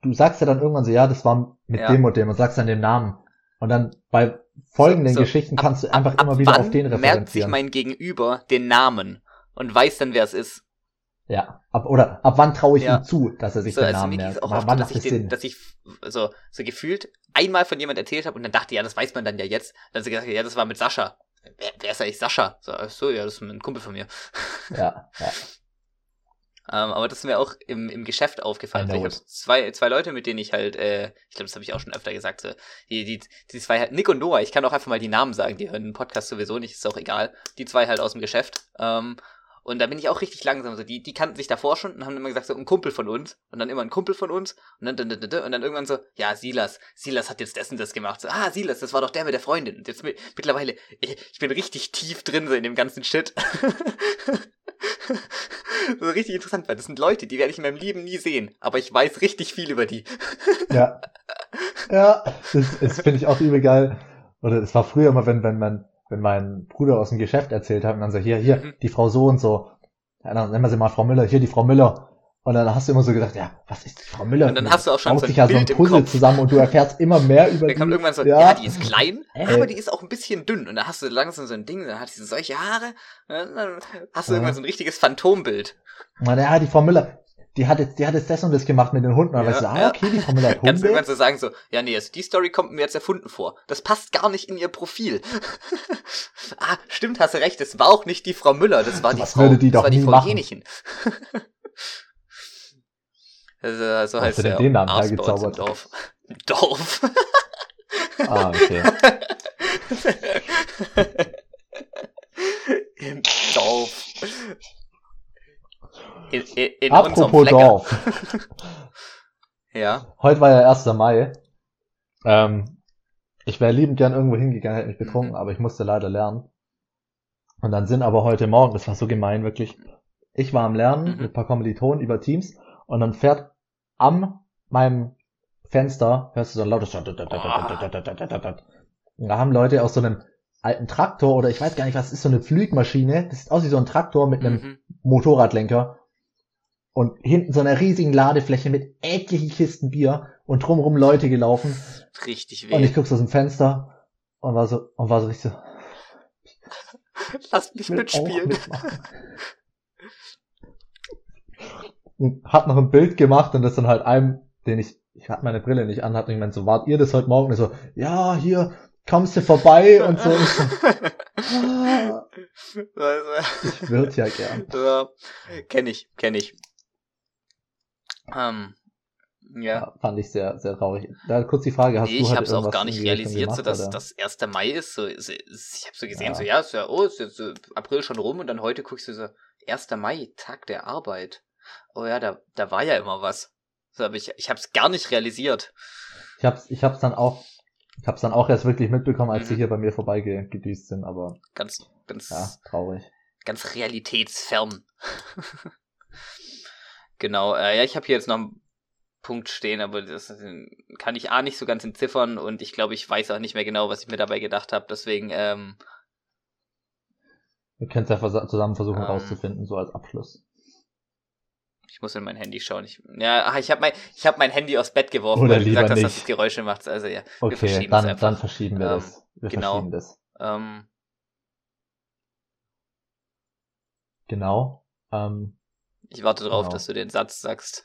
du sagst ja dann irgendwann so, ja, das war mit Ja. dem und dem und sagst dann den Namen. Und dann bei folgenden So, so, Geschichten ab- kannst du einfach ab immer wieder wann auf den merkt sich referenzieren. mein Gegenüber den Namen und weiß dann, wer es ist. ja, ab, oder ab wann traue ich Ja. ihm zu, dass er sich So, den also Namen ging merkt? auch Wann oft, wann dass ich, den, dass ich so, so gefühlt einmal von jemand erzählt habe und dann dachte, ja, das weiß man dann ja jetzt. Dann hat sie gesagt, ja, das war mit Sascha. Wer, wer ist eigentlich Sascha? So, ach so, ja, das ist ein Kumpel von mir. Ja, (laughs) ja. Ähm, aber das ist mir auch im, im Geschäft aufgefallen. Also ich habe zwei, zwei Leute, mit denen ich halt, äh, ich glaube, das habe ich auch schon öfter gesagt, so, die, die, die zwei halt, Nick und Noah, ich kann auch einfach mal die Namen sagen, die hören den Podcast sowieso nicht, ist auch egal. Die zwei halt aus dem Geschäft. Ähm, und da bin ich auch richtig langsam. So, die, die kannten sich davor schon und haben immer gesagt, so ein Kumpel von uns. Und dann immer ein Kumpel von uns. Und dann, dann, dann, dann, und dann irgendwann so, ja, Silas. Silas hat jetzt und das gemacht. So, ah, Silas, das war doch der mit der Freundin. Und jetzt mit, mittlerweile, ich, ich bin richtig tief drin so in dem ganzen Shit. (laughs) (laughs) so richtig interessant, weil das sind Leute, die werde ich in meinem Leben nie sehen. Aber ich weiß richtig viel über die. (laughs) Ja. Ja, das, das finde ich auch übel geil. Oder es war früher immer, wenn, wenn man, wenn mein Bruder aus dem Geschäft erzählt hat und dann so, hier, hier, Mhm. die Frau so und so. Ja, dann nennen wir sie mal Frau Müller, hier die Frau Müller. Und dann hast du immer so gedacht, ja, was ist die Frau Müller? Und dann hast du auch schon so ein ja so ein Puzzle zusammen und du erfährst immer mehr über Dann kommt die. irgendwann so, Ja. ja, die ist klein, Ey. aber die ist auch ein bisschen dünn. Und dann hast du langsam so ein Ding, dann hat sie solche Haare. Und dann hast du Ja. irgendwann so ein richtiges Phantombild. Und ja, die Frau Müller, die hat jetzt, die hat jetzt das und das gemacht mit den Hunden. Und dann Ja, weißt du, ah, ja. okay, die Frau Müller hat (laughs) Kannst du Hunde. irgendwann so sagen, so, ja, nee, also die Story kommt mir jetzt erfunden vor. Das passt gar nicht in ihr Profil. (laughs) ah, stimmt, hast du recht, das war auch nicht die Frau Müller, das war die Was Frau, würde die das doch war die Frau machen. Jenichen. (laughs) also, so hast heißt du denn den Namen hergezaubert? Dorf. (laughs) Dorf. Ah, okay. (laughs) Im Dorf. In, in, in Apropos. Dorf. (laughs) Ja. Heute war ja 1. Mai. Ähm, ich wäre liebend gern irgendwo hingegangen, hätte mich betrunken, Mhm. aber ich musste leider lernen. Und dann sind aber heute Morgen, das war so gemein, wirklich. Ich war am Lernen Mhm. mit ein paar Kommilitonen über Teams und dann fährt am meinem Fenster, hörst du so ein lautes und da haben Leute aus so einem alten Traktor oder ich weiß gar nicht, was ist so eine Pflügmaschine, das sieht aus wie so ein Traktor mit einem Mhm. Motorradlenker und hinten so einer riesigen Ladefläche mit etlichen Kisten Bier und drumrum Leute gelaufen Richtig und ich weh. guck so aus dem Fenster und war so und war so richtig so Lass mich mitspielen. (laughs) hat noch ein Bild gemacht und das dann halt einem, den ich, ich hatte meine Brille nicht an, hat und ich meinte so, wart ihr das heute Morgen? Und so, ja, hier, kommst du vorbei und so. Und ich so ah, (laughs) Also, ich würde ja gern. (laughs) ja, kenn ich, kenn ich. Ähm, ja. Ja, fand ich sehr, sehr traurig. Da kurz die Frage, hast Nee, du ich heute habe es auch gar nicht realisiert, so gemacht, dass oder? das 1. Mai ist. So, ich habe so gesehen, Ja. so ja, ist ja, oh, ist jetzt so April schon rum und dann heute guckst du so 1. Mai, Tag der Arbeit. Oh ja, da, da war ja immer was. So, aber ich, ich habe es gar nicht realisiert. Ich hab's, ich hab's dann auch, ich hab's dann auch erst wirklich mitbekommen, als Mhm. sie hier bei mir vorbeigedüst sind, aber Ganz, ganz, ja, traurig. ganz realitätsfern. (laughs) genau, äh, ja, ich habe hier jetzt noch einen Punkt stehen, aber das kann ich A nicht so ganz entziffern und ich glaube, ich weiß auch nicht mehr genau, was ich mir dabei gedacht habe. Deswegen, ähm, Wir können es ja zusammen versuchen Ähm. rauszufinden, so als Abschluss. Ich muss in mein Handy schauen. Ich, ja, ach, ich habe mein, ich hab mein Handy aufs Bett geworfen, Oder weil du gesagt hast, dass es Geräusche macht. Also ja, wir Okay, verschieben es dann, einfach. dann verschieben wir Ähm, das. Wir genau. verschieben das. Ähm, Genau. Ähm, ich warte drauf, Genau. dass du den Satz sagst.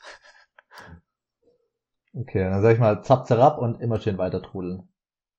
okay, dann sag ich mal zap zerab und immer schön weiter trudeln.